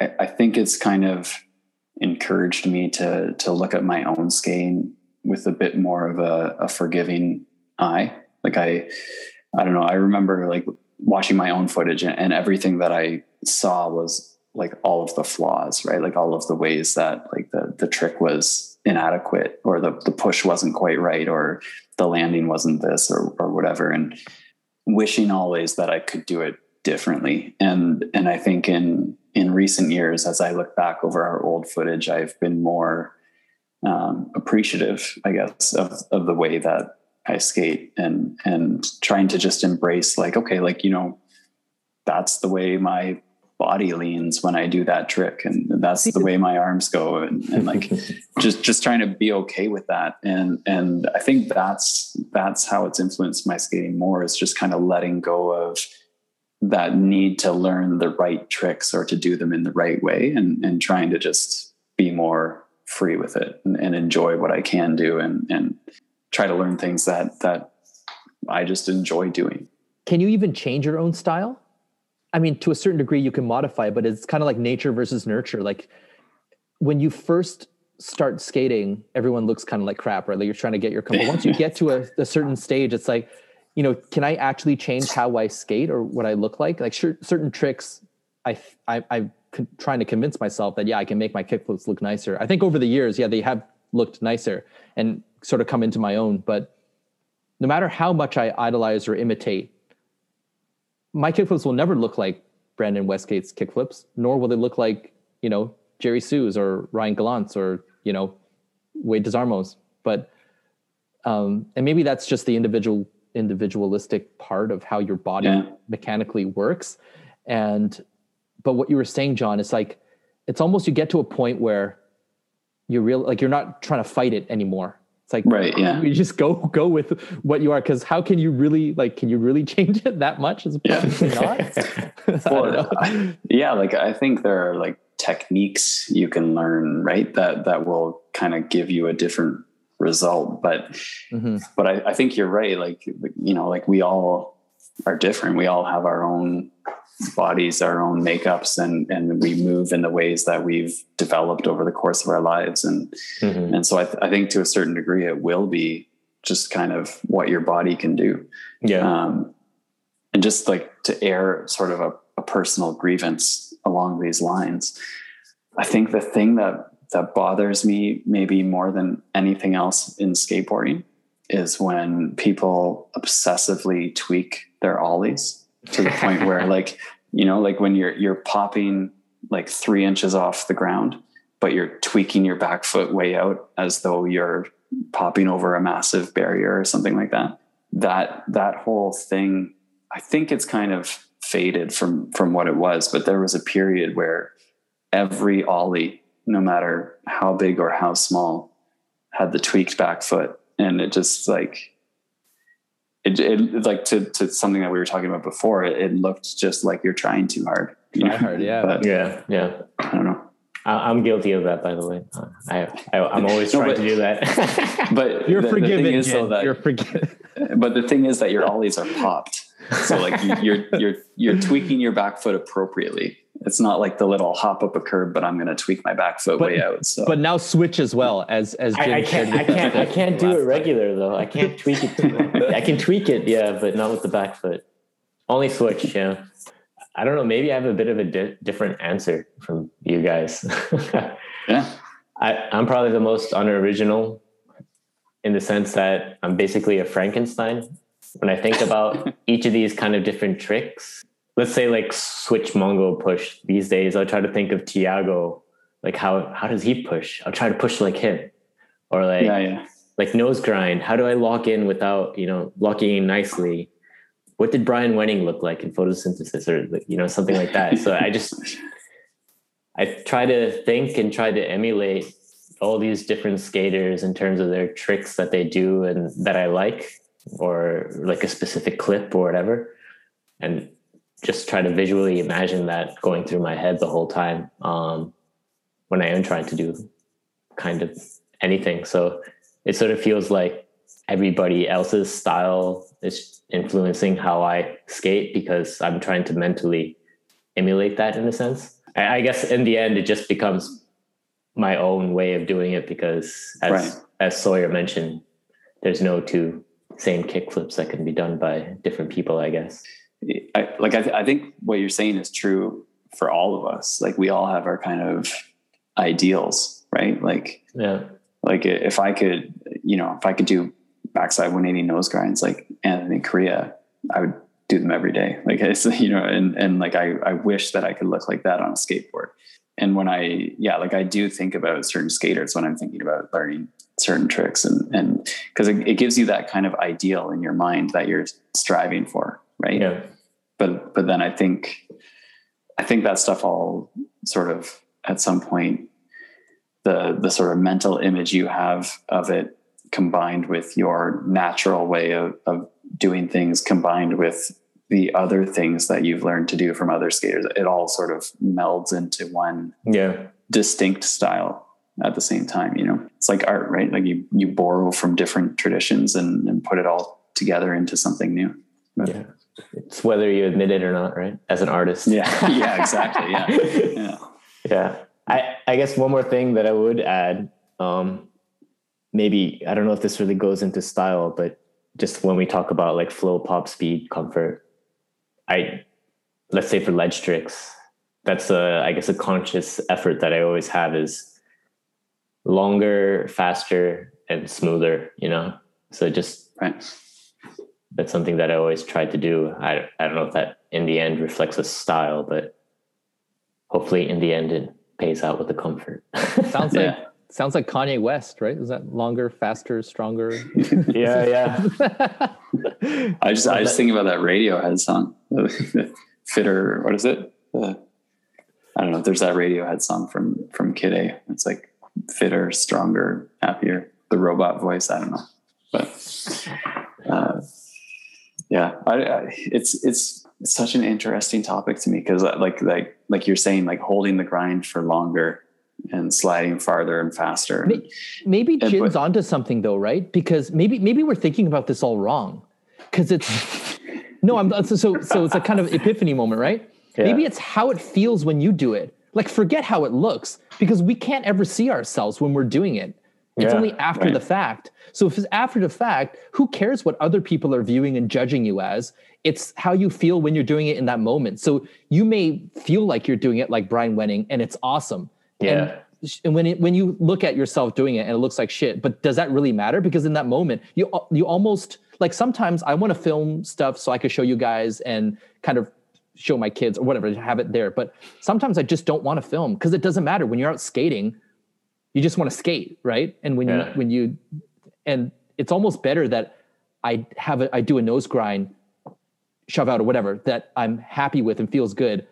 I, I think it's kind of encouraged me to to look at my own skating with a bit more of a, a forgiving eye. Like I I don't know, I remember like watching my own footage and, and everything that I saw was like all of the flaws, right? Like all of the ways that like the the trick was inadequate or the, the push wasn't quite right or the landing wasn't this or, or whatever. And wishing always that i could do it differently. And and i think in in recent years as i look back over our old footage i've been more um, appreciative i guess of of the way that i skate and and trying to just embrace like okay like you know that's the way my body leans when I do that trick. And that's the way my arms go. And, and like just just trying to be okay with that. And and I think that's that's how it's influenced my skating more is just kind of letting go of that need to learn the right tricks or to do them in the right way and, and trying to just be more free with it and, and enjoy what I can do and and try to learn things that that I just enjoy doing. Can you even change your own style? I mean, to a certain degree, you can modify, but it's kind of like nature versus nurture. Like when you first start skating, everyone looks kind of like crap, right? Like you're trying to get your comfort. Once you get to a, a, certain stage, it's like, you know, can I actually change how I skate or what I look like? Like sure, certain tricks, I, I, I'm trying to convince myself that yeah, I can make my kickflips look nicer. I think over the years, yeah, they have looked nicer and sort of come into my own. But no matter how much I idolize or imitate my kickflips will never look like Brandon Westgate's kickflips, nor will they look like you know Jerry Hsu's or Ryan Gallant's or you know Wade Desarmo's. But um, and maybe that's just the individual individualistic part of how your body Yeah. mechanically works. And but what you were saying, John, is like it's almost you get to a point where you're real like you're not trying to fight it anymore. It's like Right. Yeah. you just go go with what you are because how can you really like can you really change it that much as Yeah. probably not Well. I- yeah, like I think there are like techniques you can learn, right? That that will kind of give you a different result. But Mhm. but I, I think you're right. Like you know, like we all are different. We all have our own bodies, our own makeups, and and we move in the ways that we've developed over the course of our lives. And Mhm. and so I, th- I think to a certain degree, it will be just kind of what your body can do Yeah. um, and just like to air sort of a, a personal grievance along these lines i think the thing that that bothers me maybe more than anything else in skateboarding is when people obsessively tweak their ollies to the point where like you know like when you're you're popping like three inches off the ground but you're tweaking your back foot way out as though you're popping over a massive barrier or something like that that that whole thing i think it's kind of faded from from what it was but there was a period where every ollie no matter how big or how small had the tweaked back foot and it just like it, it like to, to something that we were talking about before it, it looked just like you're trying too hard you know? hard, yeah. but yeah. Yeah. i don't know I, I'm guilty of that, by the way. Uh, I, I I'm always No, trying but- to do that. but You're the, the forgiven. thing is though that You're forgiven. but the thing is that your ollies are popped so like you, you're you're you're tweaking your back foot appropriately it's not like the little hop up a curb but i'm going to tweak my back foot But- way out so But now switch as well as as Jim I, I can't. I can't. I can't do last it time. regular though. I can't tweak it. I can tweak it, yeah, but not with the back foot. Only switch, yeah. I don't know. Maybe I have a bit of a di- different answer from you guys. yeah I, I'm probably the most unoriginal in the sense that I'm basically a Frankenstein. When I think about each of these kind of different tricks, let's say like switch Mongo push these days, I'll try to think of Tiago. Like how how does he push? I'll try to push like him. Or like yeah yeah like nose grind. How do I lock in without, you know, locking in nicely? What did Brian Wenning look like in photosynthesis or you know, something like that? So I just I try to think and try to emulate all these different skaters in terms of their tricks that they do and that I like, or like a specific clip or whatever. And just try to visually imagine that going through my head the whole time um, when I am trying to do kind of anything. So it sort of feels like everybody else's style is influencing how I skate because I'm trying to mentally emulate that in a sense. I, I guess in the end, it just becomes my own way of doing it because, as Right. as Sawyer mentioned, there's no two same kick flips that can be done by different people. I guess. I, like I, th- I think what you're saying is true for all of us. Like we all have our kind of ideals right? Like Yeah. like if i could you know if i could do backside 180 nose grinds like anthony Correa i would do them every day. Like it's you know and and like i i wish that i could look like that on a skateboard. And when i yeah like i do think about certain skaters when i'm thinking about learning certain tricks and and because it, it gives you that kind of ideal in your mind that you're striving for right? Yeah. But but then I think I think that stuff all sort of at some point the the sort of mental image you have of it combined with your natural way of, of doing things combined with the other things that you've learned to do from other skaters it all sort of melds into one Yeah. distinct style at the same time you know it's like art right like you you borrow from different traditions and, and put it all together into something new But- Yeah. It's whether you admit it or not, right? As an artist. yeah. Yeah exactly. Yeah. Yeah. Yeah. I i guess one more thing that i would add um maybe i don't know if this really goes into style but just when we talk about like flow pop speed comfort i let's say for ledge tricks that's a i guess a conscious effort that i always have is longer faster and smoother you know? So just right that's something that I always tried to do. I I don't know if that in the end reflects a style, but hopefully in the end it pays out with the comfort. Sounds like sounds like Kanye West, right? Is that longer, faster, stronger? yeah, yeah. I just I just think about that Radiohead song, Fitter. What is it? Uh, I don't know. If there's that Radiohead song from from Kid A. It's like fitter, stronger, happier. The robot voice. I don't know, but uh, yeah, I, I, it's it's such an interesting topic to me because uh, like like like you're saying, like holding the grind for longer and sliding farther and faster. Maybe eh, Jin's onto something though, right? Because maybe maybe we're thinking about this all wrong. Because it's no, I'm so so so it's a kind of epiphany moment, right? Yeah. Maybe it's how it feels when you do it. Like forget how it looks because we can't ever see ourselves when we're doing it. It's yeah, only after right. the fact. So if it's after the fact, who cares what other people are viewing and judging you as? It's how you feel when you're doing it in that moment. So you may feel like you're doing it like Brian Wenning and it's awesome. Yeah. And, and when it, when you look at yourself doing it and it looks like shit, but does that really matter? Because in that moment, you you almost like sometimes I want to film stuff so I could show you guys and kind of show my kids or whatever, have it there. But sometimes I just don't want to film because it doesn't matter when you're out skating you just want to skate, right? And when yeah. you when you and it's almost better that I have a, I do a nose grind, shove out or whatever that I'm happy with and feels good,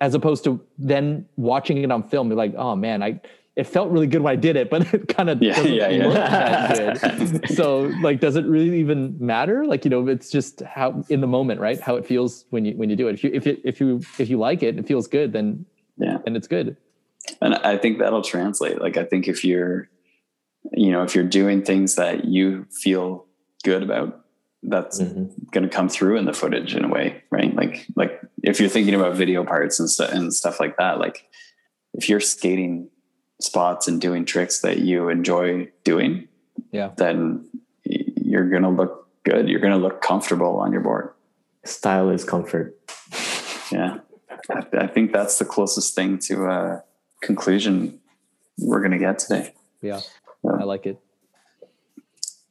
as opposed to then watching it on film. You're like, oh man, I it felt really good when I did it, but it kind of yeah, doesn't yeah, look yeah. that good. so like, does it really even matter? Like, you know, it's just how in the moment, right? How it feels when you when you do it. If you if you if you if you like it, it feels good, then yeah, and it's good and i think that'll translate. Like i think if you're you know if you're doing things that you feel good about that's mm-hmm. going to come through in the footage in a way right? Like like if you're thinking about video parts and stuff and stuff like that like if you're skating spots and doing tricks that you enjoy doing yeah. then you're going to look good. You're going to look comfortable on your board. Style is comfort. Yeah. I, I think that's the closest thing to uh conclusion we're going to get today. Yeah, I like it.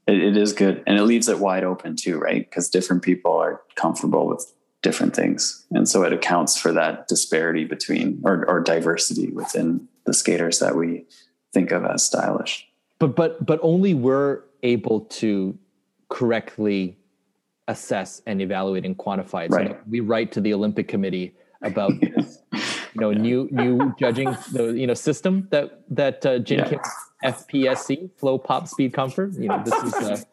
it. It is good. And it leaves it wide open too, right? Because different people are comfortable with different things. And so it accounts for that disparity between or, or diversity within the skaters that we think of as stylish. But but but only we're able to correctly assess and evaluate and quantify it. So right. we write to the Olympic Committee about this you know, yeah. new new judging the you know system that that uh, Jin yeah. Kim FPSC Flow Pop Speed Comfort. You know, this is.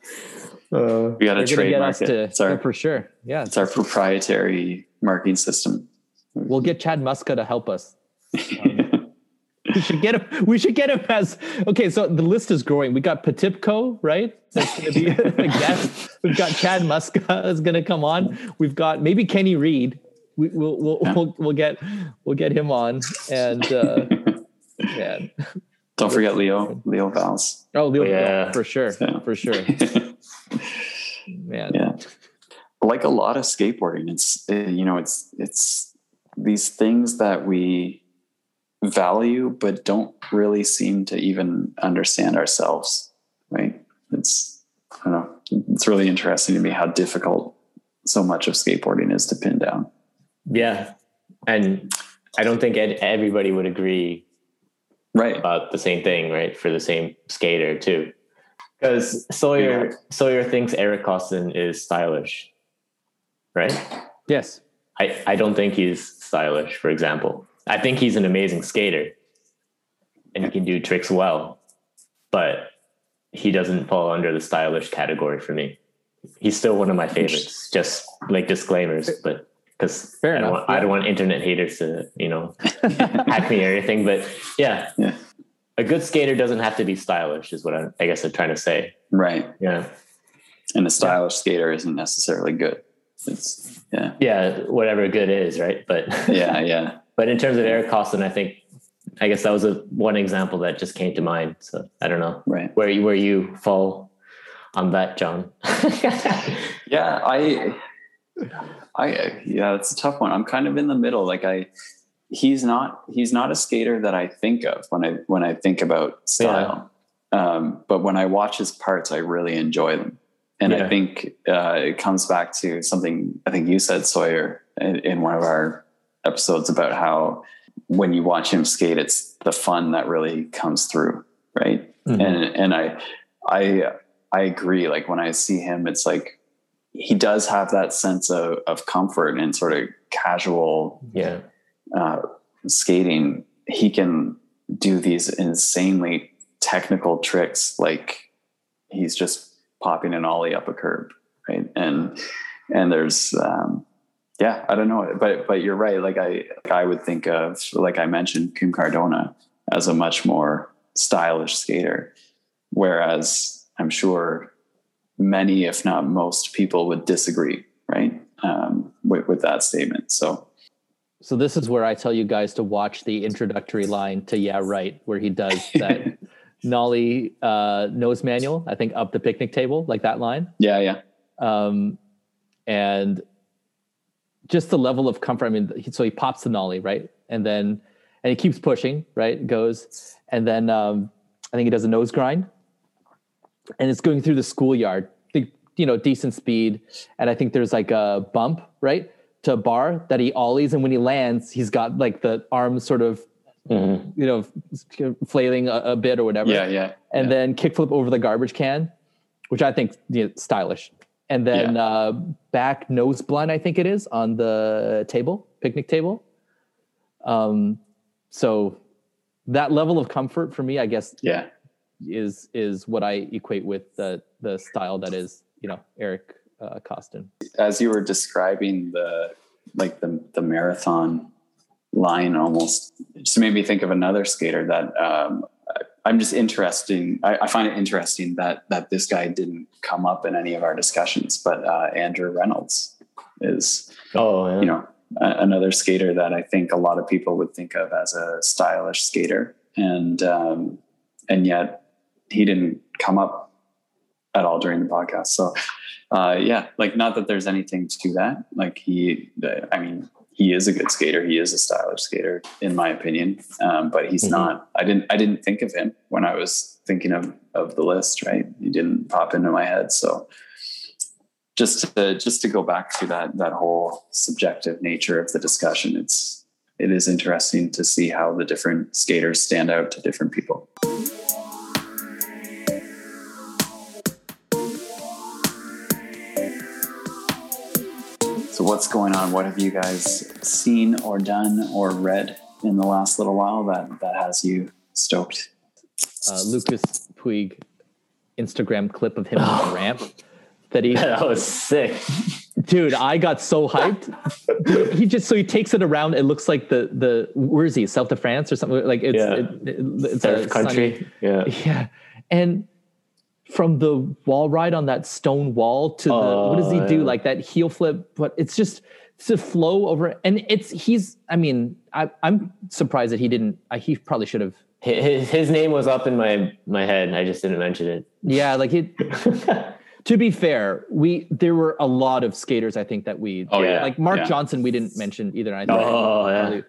Uh, uh, we got to trademark it. To, our, for sure. Yeah, it's our proprietary marking system. We'll get Chad Muska to help us. Um, we should get him. We should get him as okay. So the list is growing. We got Potipco, right? That's going to be a guest. We've got Chad Muska is going to come on. We've got maybe Kenny Reed we, will we'll, yeah. we'll we'll get we'll get him on and uh, man. Don't forget Leo Leo Valls. Oh, Leo, yeah, for sure, yeah. for sure. man, yeah. Like a lot of skateboarding, it's you know it's it's these things that we value but don't really seem to even understand ourselves. Right? It's I don't know. It's really interesting to me how difficult so much of skateboarding is to pin down. Yeah. And I don't think everybody would agree right about the same thing, right? For the same skater too. Because Sawyer yeah. Sawyer thinks Eric Koston is stylish. Right? Yes. I, I don't think he's stylish, for example. I think he's an amazing skater and he can do tricks well, but he doesn't fall under the stylish category for me. He's still one of my favorites, just like disclaimers, but because I, don't want, yeah. I don't want internet haters to you know hack me or anything. But yeah, yeah, a good skater doesn't have to be stylish, is what I, I guess I'm trying to say. Right. Yeah. And a stylish yeah. skater isn't necessarily good. It's yeah. Yeah, whatever good is, right? But yeah, yeah. But in terms of Eric Koston, I think I guess that was a one example that just came to mind. So I don't know right where you where you fall on that, John. yeah, I I yeah, it's a tough one. I'm kind of in the middle. Like I, he's not he's not a skater that I think of when I when I think about style. Yeah. Um, but when I watch his parts, I really enjoy them. and Yeah. I think uh, it comes back to something I think you said Sawyer in, in one of our episodes about how when you watch him skate, it's the fun that really comes through, right? Mhm. And and I I I agree. Like when I see him, it's like he does have that sense of of comfort and sort of casual yeah. uh, skating, he can do these insanely technical tricks. Like he's just popping an ollie up a curb, right? And and there's um, yeah, I don't know, but but you're right. Like I I would think of like I mentioned Kim Cardona as a much more stylish skater, whereas I'm sure many, if not most, people would disagree, right, um, with with that statement. So. So this is where I tell you guys to watch the introductory line to Yeah Right, where he does that Nollie uh, nose manual. I think up the picnic table, like that line, Yeah, yeah. um, and just the level of comfort. I mean, so he pops the Nollie right, and then and he keeps pushing right, goes, and then um, I think he does a nose grind, and it's going through the schoolyard. The, you know, decent speed, and I think there's like a bump right to a bar that he ollies, and when he lands, he's got like the arms sort of Mhm. you know flailing a, a bit or whatever Yeah, yeah. and yeah. then kickflip over the garbage can, which I think you know, stylish. And then uh, back nose blunt, I think it is on the table, picnic table. Um, so that level of comfort for me, I guess, yeah, is is what I equate with the the style that is you know Eric uh, Koston. as you were describing the like the the marathon line almost it just made me think of another skater that um, I- I'm just interesting. I, I find it interesting that that this guy didn't come up in any of our discussions, but uh, Andrew Reynolds is Oh, yeah. you know a, another skater that I think a lot of people would think of as a stylish skater, and um, and yet he didn't come up at all during the podcast. So uh, yeah, like not that there's anything to that. Like he, I mean, he is a good skater. He is a stylish skater, in my opinion. Um, but he's Mhm. not. I didn't. I didn't think of him when I was thinking of of the list. Right, he didn't pop into my head. So just to just to go back to that that whole subjective nature of the discussion, it's it is interesting to see how the different skaters stand out to different people. So what's going on? What have you guys seen or done or read in the last little while that that has you stoked? Uh, Lucas Puig Instagram clip of him on the ramp that he that was sick. Dude, I got so hyped. Dude, he just so he takes it around. It looks like the the where is he? South of France or something? Like it's Yeah. it, it- it's Third a country. Yeah. yeah, and from the wall ride on that stone wall to the oh, what does he do? yeah. Like that heel flip, but it's just it's a flow over, and it's he's. I mean, I, I'm surprised that he didn't. I, he probably should have. His, his name was up in my my head. I just didn't mention it. Yeah, like it. to be fair, we there were a lot of skaters. I think that we Oh, yeah. like Mark yeah. Johnson. We didn't mention either. I think Oh, yeah.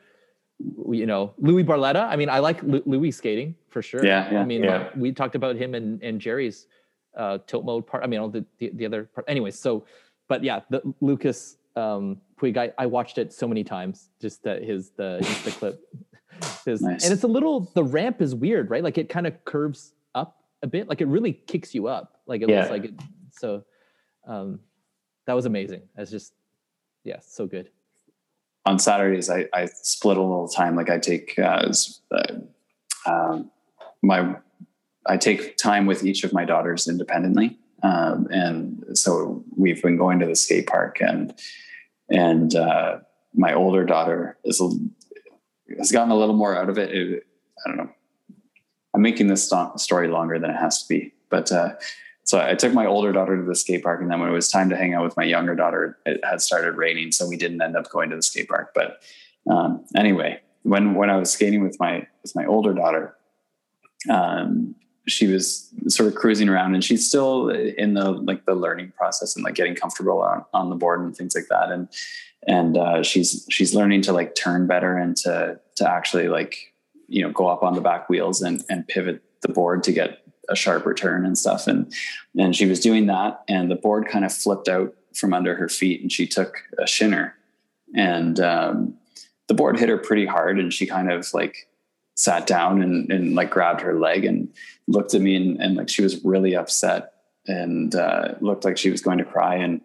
You know, Louis Barletta. I mean, I like Lu- Louis skating for sure. Yeah, yeah. I mean, Yeah. we talked about him and and Jerry's uh, tilt mode part. I mean, all the, the the other part. Anyways, so but yeah, the Lucas um, Puig. I, I watched it so many times. Just that his the Insta clip. His, Nice. And it's a little. The ramp is weird, right? Like it kind of curves up a bit. Like it really kicks you up. Like it Yeah. looks like it. So um, that was amazing. That's just yeah, so good. On Saturdays, I, I split a little time. Like I take uh, uh, um, my I take time with each of my daughters independently, um, and so we've been going to the skate park, and and uh, my older daughter is has gotten a little more out of it. It- I don't know. I'm making this sto- story longer than it has to be, but. Uh, so I took my older daughter to the skate park, and then when it was time to hang out with my younger daughter, it had started raining, so we didn't end up going to the skate park. But um, anyway, when when I was skating with my with my older daughter, um, she was sort of cruising around, and she's still in the like the learning process and like getting comfortable on, on the board and things like that. And and uh, she's she's learning to like turn better and to to actually like you know go up on the back wheels and and pivot the board to get a sharp turn and stuff. And and she was doing that, and the board kind of flipped out from under her feet, and she took a shinner, and um, the board hit her pretty hard, and she kind of like sat down and, and like grabbed her leg and looked at me and, and like she was really upset and uh, looked like she was going to cry and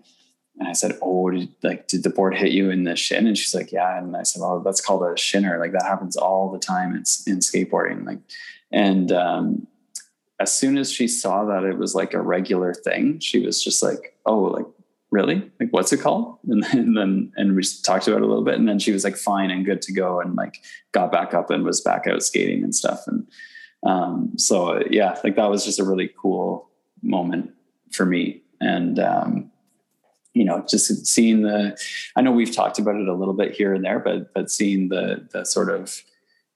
and I said, "Oh, did, like did the board hit you in the shin?" And she's like, "Yeah." And I said, "Oh, that's called a shinner. Like that happens all the time. It's in skateboarding." Like, and um, as soon as she saw that it was like a regular thing, she was just like, "Oh, like really? Like what's it called?" And then, and then and we talked about it a little bit, and then she was like fine and good to go, and like got back up and was back out skating and stuff. And um, so yeah, like that was just a really cool moment for me. And um, you know, just seeing the, I know we've talked about it a little bit here and there, but, but seeing the, the sort of,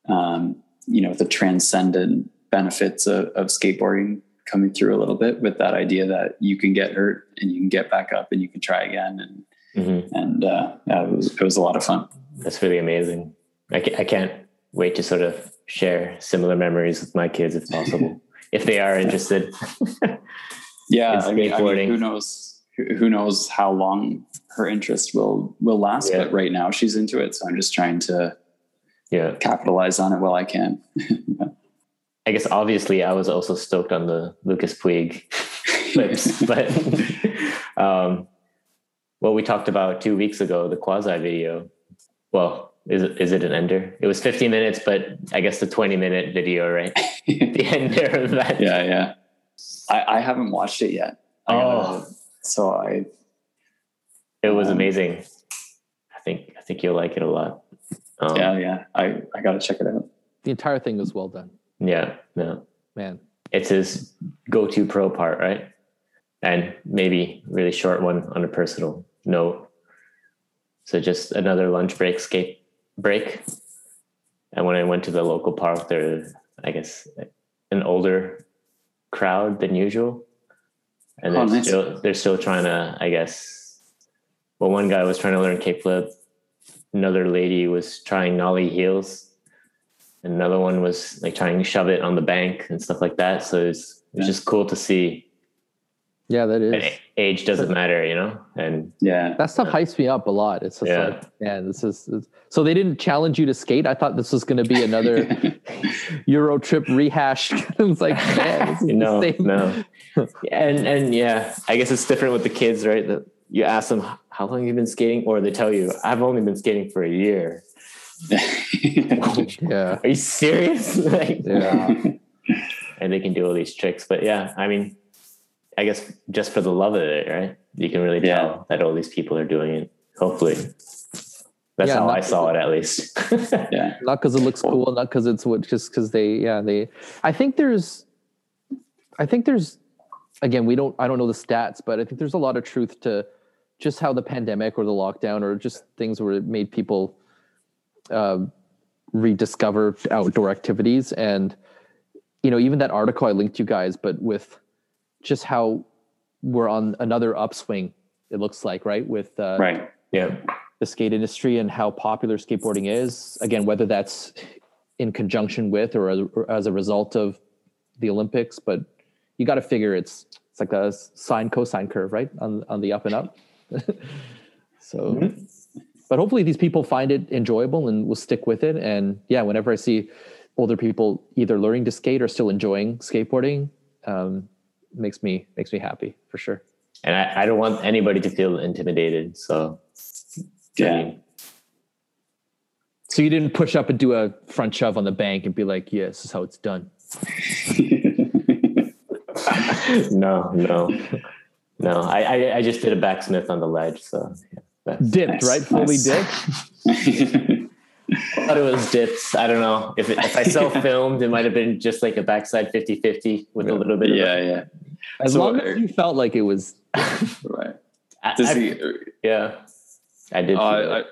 um, you know, the transcendent benefits of, of skateboarding coming through a little bit with that idea that you can get hurt and you can get back up and you can try again. And, mm-hmm. and, uh, yeah, it was, it was a lot of fun. That's really amazing. I, I can't wait to sort of share similar memories with my kids if possible, if they are interested. yeah. I mean, I mean, who knows? who knows how long her interest will will last yeah. but right now she's into it so i'm just trying to yeah capitalize on it while i can i guess obviously i was also stoked on the lucas puig clips but um what we talked about two weeks ago the quasi video well is it, is it an ender? It was 50 minutes, but I guess the 20 minute video, right? the ender of that. Yeah, yeah. I, I haven't watched it yet. oh, so I. It was um, amazing. I think I think you'll like it a lot. Um, yeah, yeah. I I got to check it out. The entire thing was well done. Yeah, yeah. Man, it's his go-to pro part, right? And maybe really short one on a personal note. So just another lunch break, skate break. And when I went to the local park, there, I guess, an older crowd than usual and oh, they're nice. still they're still trying to, I guess. Well, one guy was trying to learn kickflip. Another lady was trying nollie heels. Another one was like trying to shove it on the bank and stuff like that. So it's it's yeah. just cool to see. Yeah, that is. Age doesn't matter, you know, and yeah, that stuff hypes me up a lot. It's just yeah. like, yeah, this is so they didn't challenge you to skate. I thought this was going to be another Euro trip rehash. it's like, man, no, no, and and yeah, I guess it's different with the kids, right? That you ask them how long you've been skating, or they tell you, "I've only been skating for a year." yeah, are you serious? like, yeah, and they can do all these tricks. But yeah, I mean, I guess just for the love of it, right? You can really tell yeah. that all these people are doing it. Hopefully, that's yeah, how I saw it, at least. yeah, not because it looks cool, not because it's what, just because they, yeah, they. I think there's, I think there's again, we don't, I don't know the stats, but I think there's a lot of truth to just how the pandemic or the lockdown or just things where it made people uh, rediscover outdoor activities. And, you know, even that article I linked you guys, but with just how we're on another upswing, it looks like, right? With, uh, right. Yeah. The skate industry and how popular skateboarding is. Again, whether that's in conjunction with or as, or as a result of the Olympics, but you got to figure it's it's like a sine cosine curve, right? On on the up and up. so, mm-hmm. But hopefully these people find it enjoyable and will stick with it. And yeah, whenever I see older people either learning to skate or still enjoying skateboarding, um, makes me makes me happy for sure. And I, I don't want anybody to feel intimidated. So, yeah. I mean, so you didn't push up and do a front shove on the bank and be like, "Yeah, this is how it's done." no, no, no. I, I, I just did a backsmith on the ledge, so yeah, dipped, nice, right? Fully nice. dipped. I thought it was dipped. I don't know if it, if I self filmed, it might have been just like a backside 50-50 with a little bit. Yeah, of yeah. As so, long as you felt like it was right. Does I, he, yeah, I did. Uh,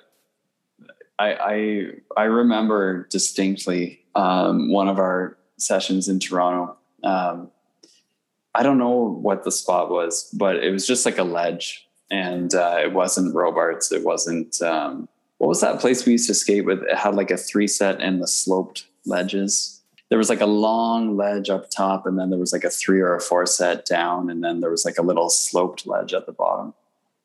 I, I I remember distinctly um, one of our sessions in Toronto. Um, I don't know what the spot was, but it was just like a ledge, and uh, it wasn't Robarts. It wasn't um, what was that place we used to skate with? It had like a three set and the sloped ledges. there was like a long ledge up top, and then there was like a three or a four set down, and then there was like a little sloped ledge at the bottom.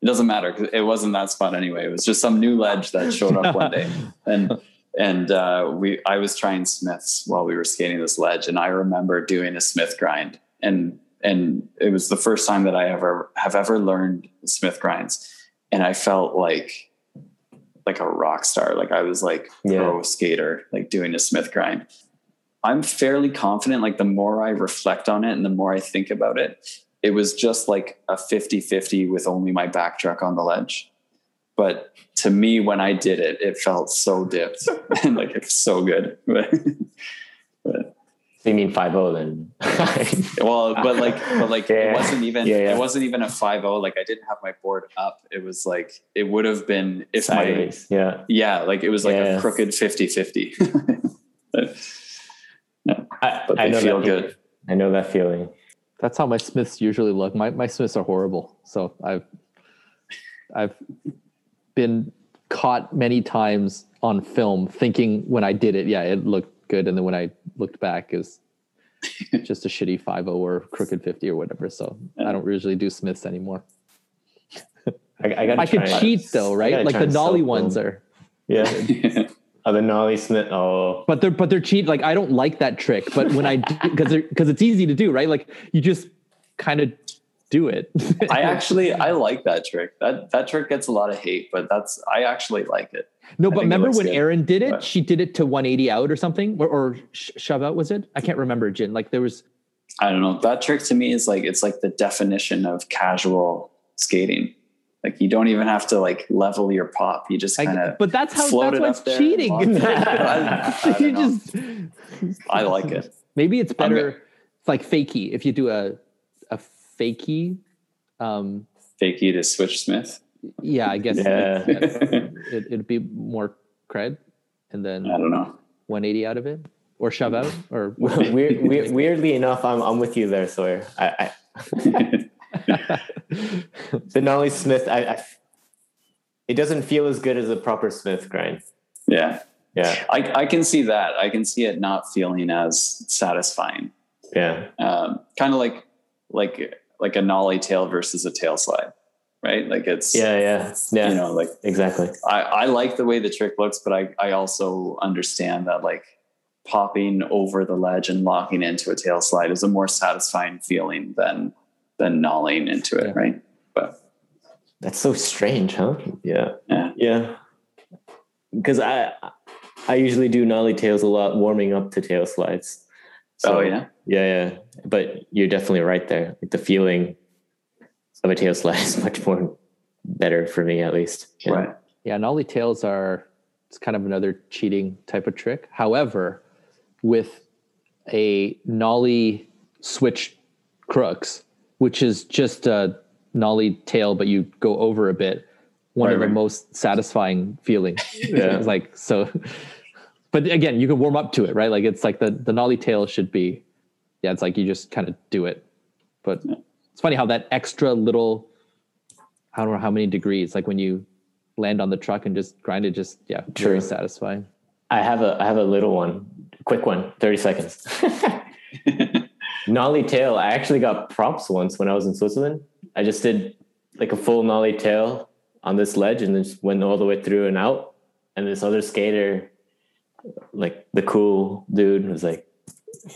It doesn't matter because it wasn't that spot anyway. It was just some new ledge that showed up one day, and and uh, we I was trying Smiths while we were skating this ledge, and I remember doing a Smith grind, and and it was the first time that I ever have ever learned Smith grinds, and I felt like like a rock star. Like I was like Yeah. pro skater, like doing a Smith grind. I'm fairly confident. Like the more I reflect on it and the more I think about it, it was just like a 50 50 with only my back truck on the ledge. But to me, when I did it, it felt so dipped and like it's so good. But, So you mean five zero then? well, but like, but like, Yeah. it wasn't even, Yeah, yeah. it wasn't even a 5 Like I didn't have my board up. It was like, it would have been if my, Yeah. yeah, like it was like Yeah. a crooked 50 50. I, But I they know feel good. I know that feeling. That's how my Smiths usually look. My my Smiths are horrible. So I've I've been caught many times on film thinking when I did it, yeah, it looked good, and then when I looked back, is just a shitty five zero or crooked fifty or whatever. So I don't usually do Smiths anymore. I, I got. I could cheat though, right? Like the Nollie ones are, Yeah. Oh, the Nollie Smith. Oh, but they're but they're cheat. Like I don't like that trick, but when I because because it's easy to do, right? Like you just kind of do it. I actually I like that trick. That that trick gets a lot of hate, but that's I actually like it. No, I but remember when good, Erin did it? but- She did it to 180 out or something, or, or shove out was it? I can't remember. Jin, like there was. I don't know. That trick to me is like it's like the definition of casual skating. Like you don't even have to like level your pop. You just kind of. but that's how float that's it why up it's there and cheating. I- I you know. just I like it. maybe it's better. It's like fakey. If you do a fakey, um, Fakey to switch Smith. yeah, I guess Yeah. it, it'd be more cred, and then I don't know. 180 out of it, or shove out, or weird, weird, weirdly enough, I'm I'm with you there, Sawyer. I, I the Nollie Smith. I, I it doesn't feel as good as a proper Smith grind. yeah, Yeah. I I can see that. I can see it not feeling as satisfying. Yeah. Um, kind of like like like a nollie tail versus a tail slide, right? Like it's Yeah. Yeah. Yeah. you know like exactly. I, I like the way the trick looks, but I, I also understand that like popping over the ledge and locking into a tail slide is a more satisfying feeling than than nolling into it, Yeah. right? But That's so strange, huh? Yeah. yeah, Yeah. Because I I usually do nollie tails a lot, warming up to tail slides. Oh yeah, Yeah, yeah. But you're definitely right there. Like the feeling of a tail slide is much more better for me, at least. Yeah. right. Yeah, nollie tails are it's kind of another cheating type of trick. However, with a nollie switch crooks, which is just a nollie tail, but you go over a bit, one Right, of the most satisfying feelings. Yeah. It's like so but again, you can warm up to it, right? Like it's like the the nollie tail should be yeah, it's like you just kind of do it. But it's funny how that extra little I don't know how many degrees, like when you land on the truck and just grind it, just yeah, very True. satisfying. I have a I have a little one, quick one, 30 seconds. nollie tail. I actually got props once when I was in Switzerland. I just did like a full nollie tail on this ledge and then just went all the way through and out. And this other skater, like the cool dude, was like,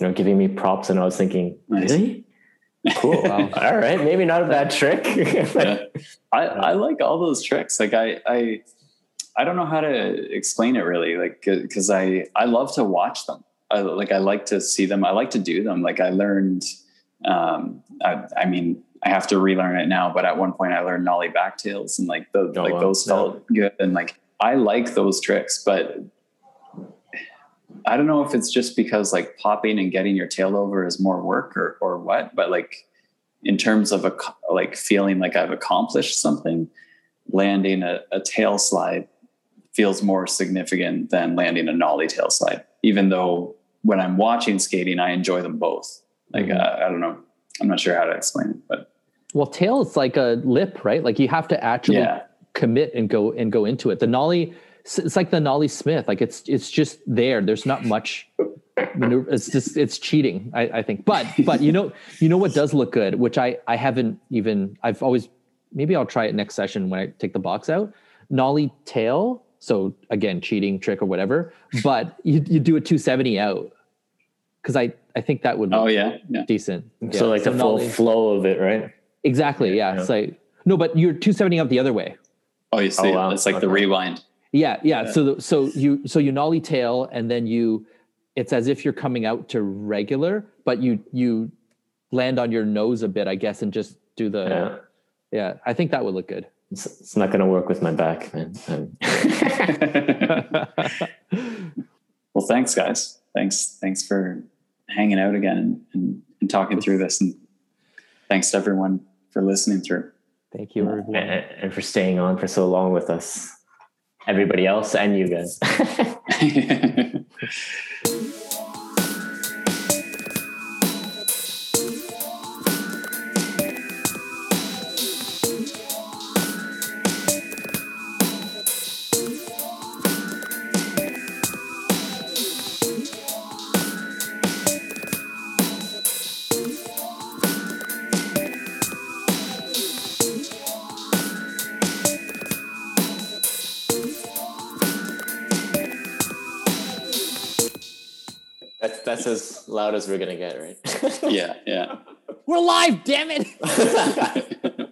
you know, giving me props, and I was thinking, Nice. really? Cool. Wow. all right, maybe not a bad trick. Yeah. I, I like all those tricks. Like I, I, I don't know how to explain it really. Like, cause I, I love to watch them. I like, I like to see them. I like to do them. Like I learned, um, I, I mean, I have to relearn it now, but at one point I learned nollie backtails and like the, Oh, like wow. those felt good. And like, I like those tricks, but I don't know if it's just because like popping and getting your tail over is more work or, or what, but like in terms of a like feeling like I've accomplished something, landing a, a tail slide feels more significant than landing a nollie tail slide. Even though when I'm watching skating, I enjoy them both. Like Mhm. uh, I don't know, I'm not sure how to explain it, but Well, tail is like a lip, right? Like you have to actually yeah, commit and go and go into it. The nollie, it's like the Nollie Smith. Like it's it's just there. There's not much maneuver. It's just it's cheating, I, I think. But but you know you know what does look good, which I I haven't even I've always maybe I'll try it next session when I take the box out. Nollie tail. So again, cheating trick or whatever. But you you do a 270 out because I I think that would look Oh yeah, yeah. decent. So Yeah. like the full nollie- flow of it, right? exactly yeah. Yeah. It's like no, but you're 270 out the other way. Oh, you see, Oh, wow. it's like the rewind. Yeah, yeah. Yeah. So the, so you so you nollie tail and then you it's as if you're coming out to regular, but you you land on your nose a bit, I guess, and just do the Yeah. yeah. I think that would look good. It's, it's not gonna work with my back, man. Um, well, thanks, guys. Thanks, thanks for hanging out again and, and, and talking through this, and thanks to everyone for listening through. Thank you, and, and for staying on for so long with us, everybody else and you guys. loud as we're gonna get, right? yeah, yeah. We're live, damn it!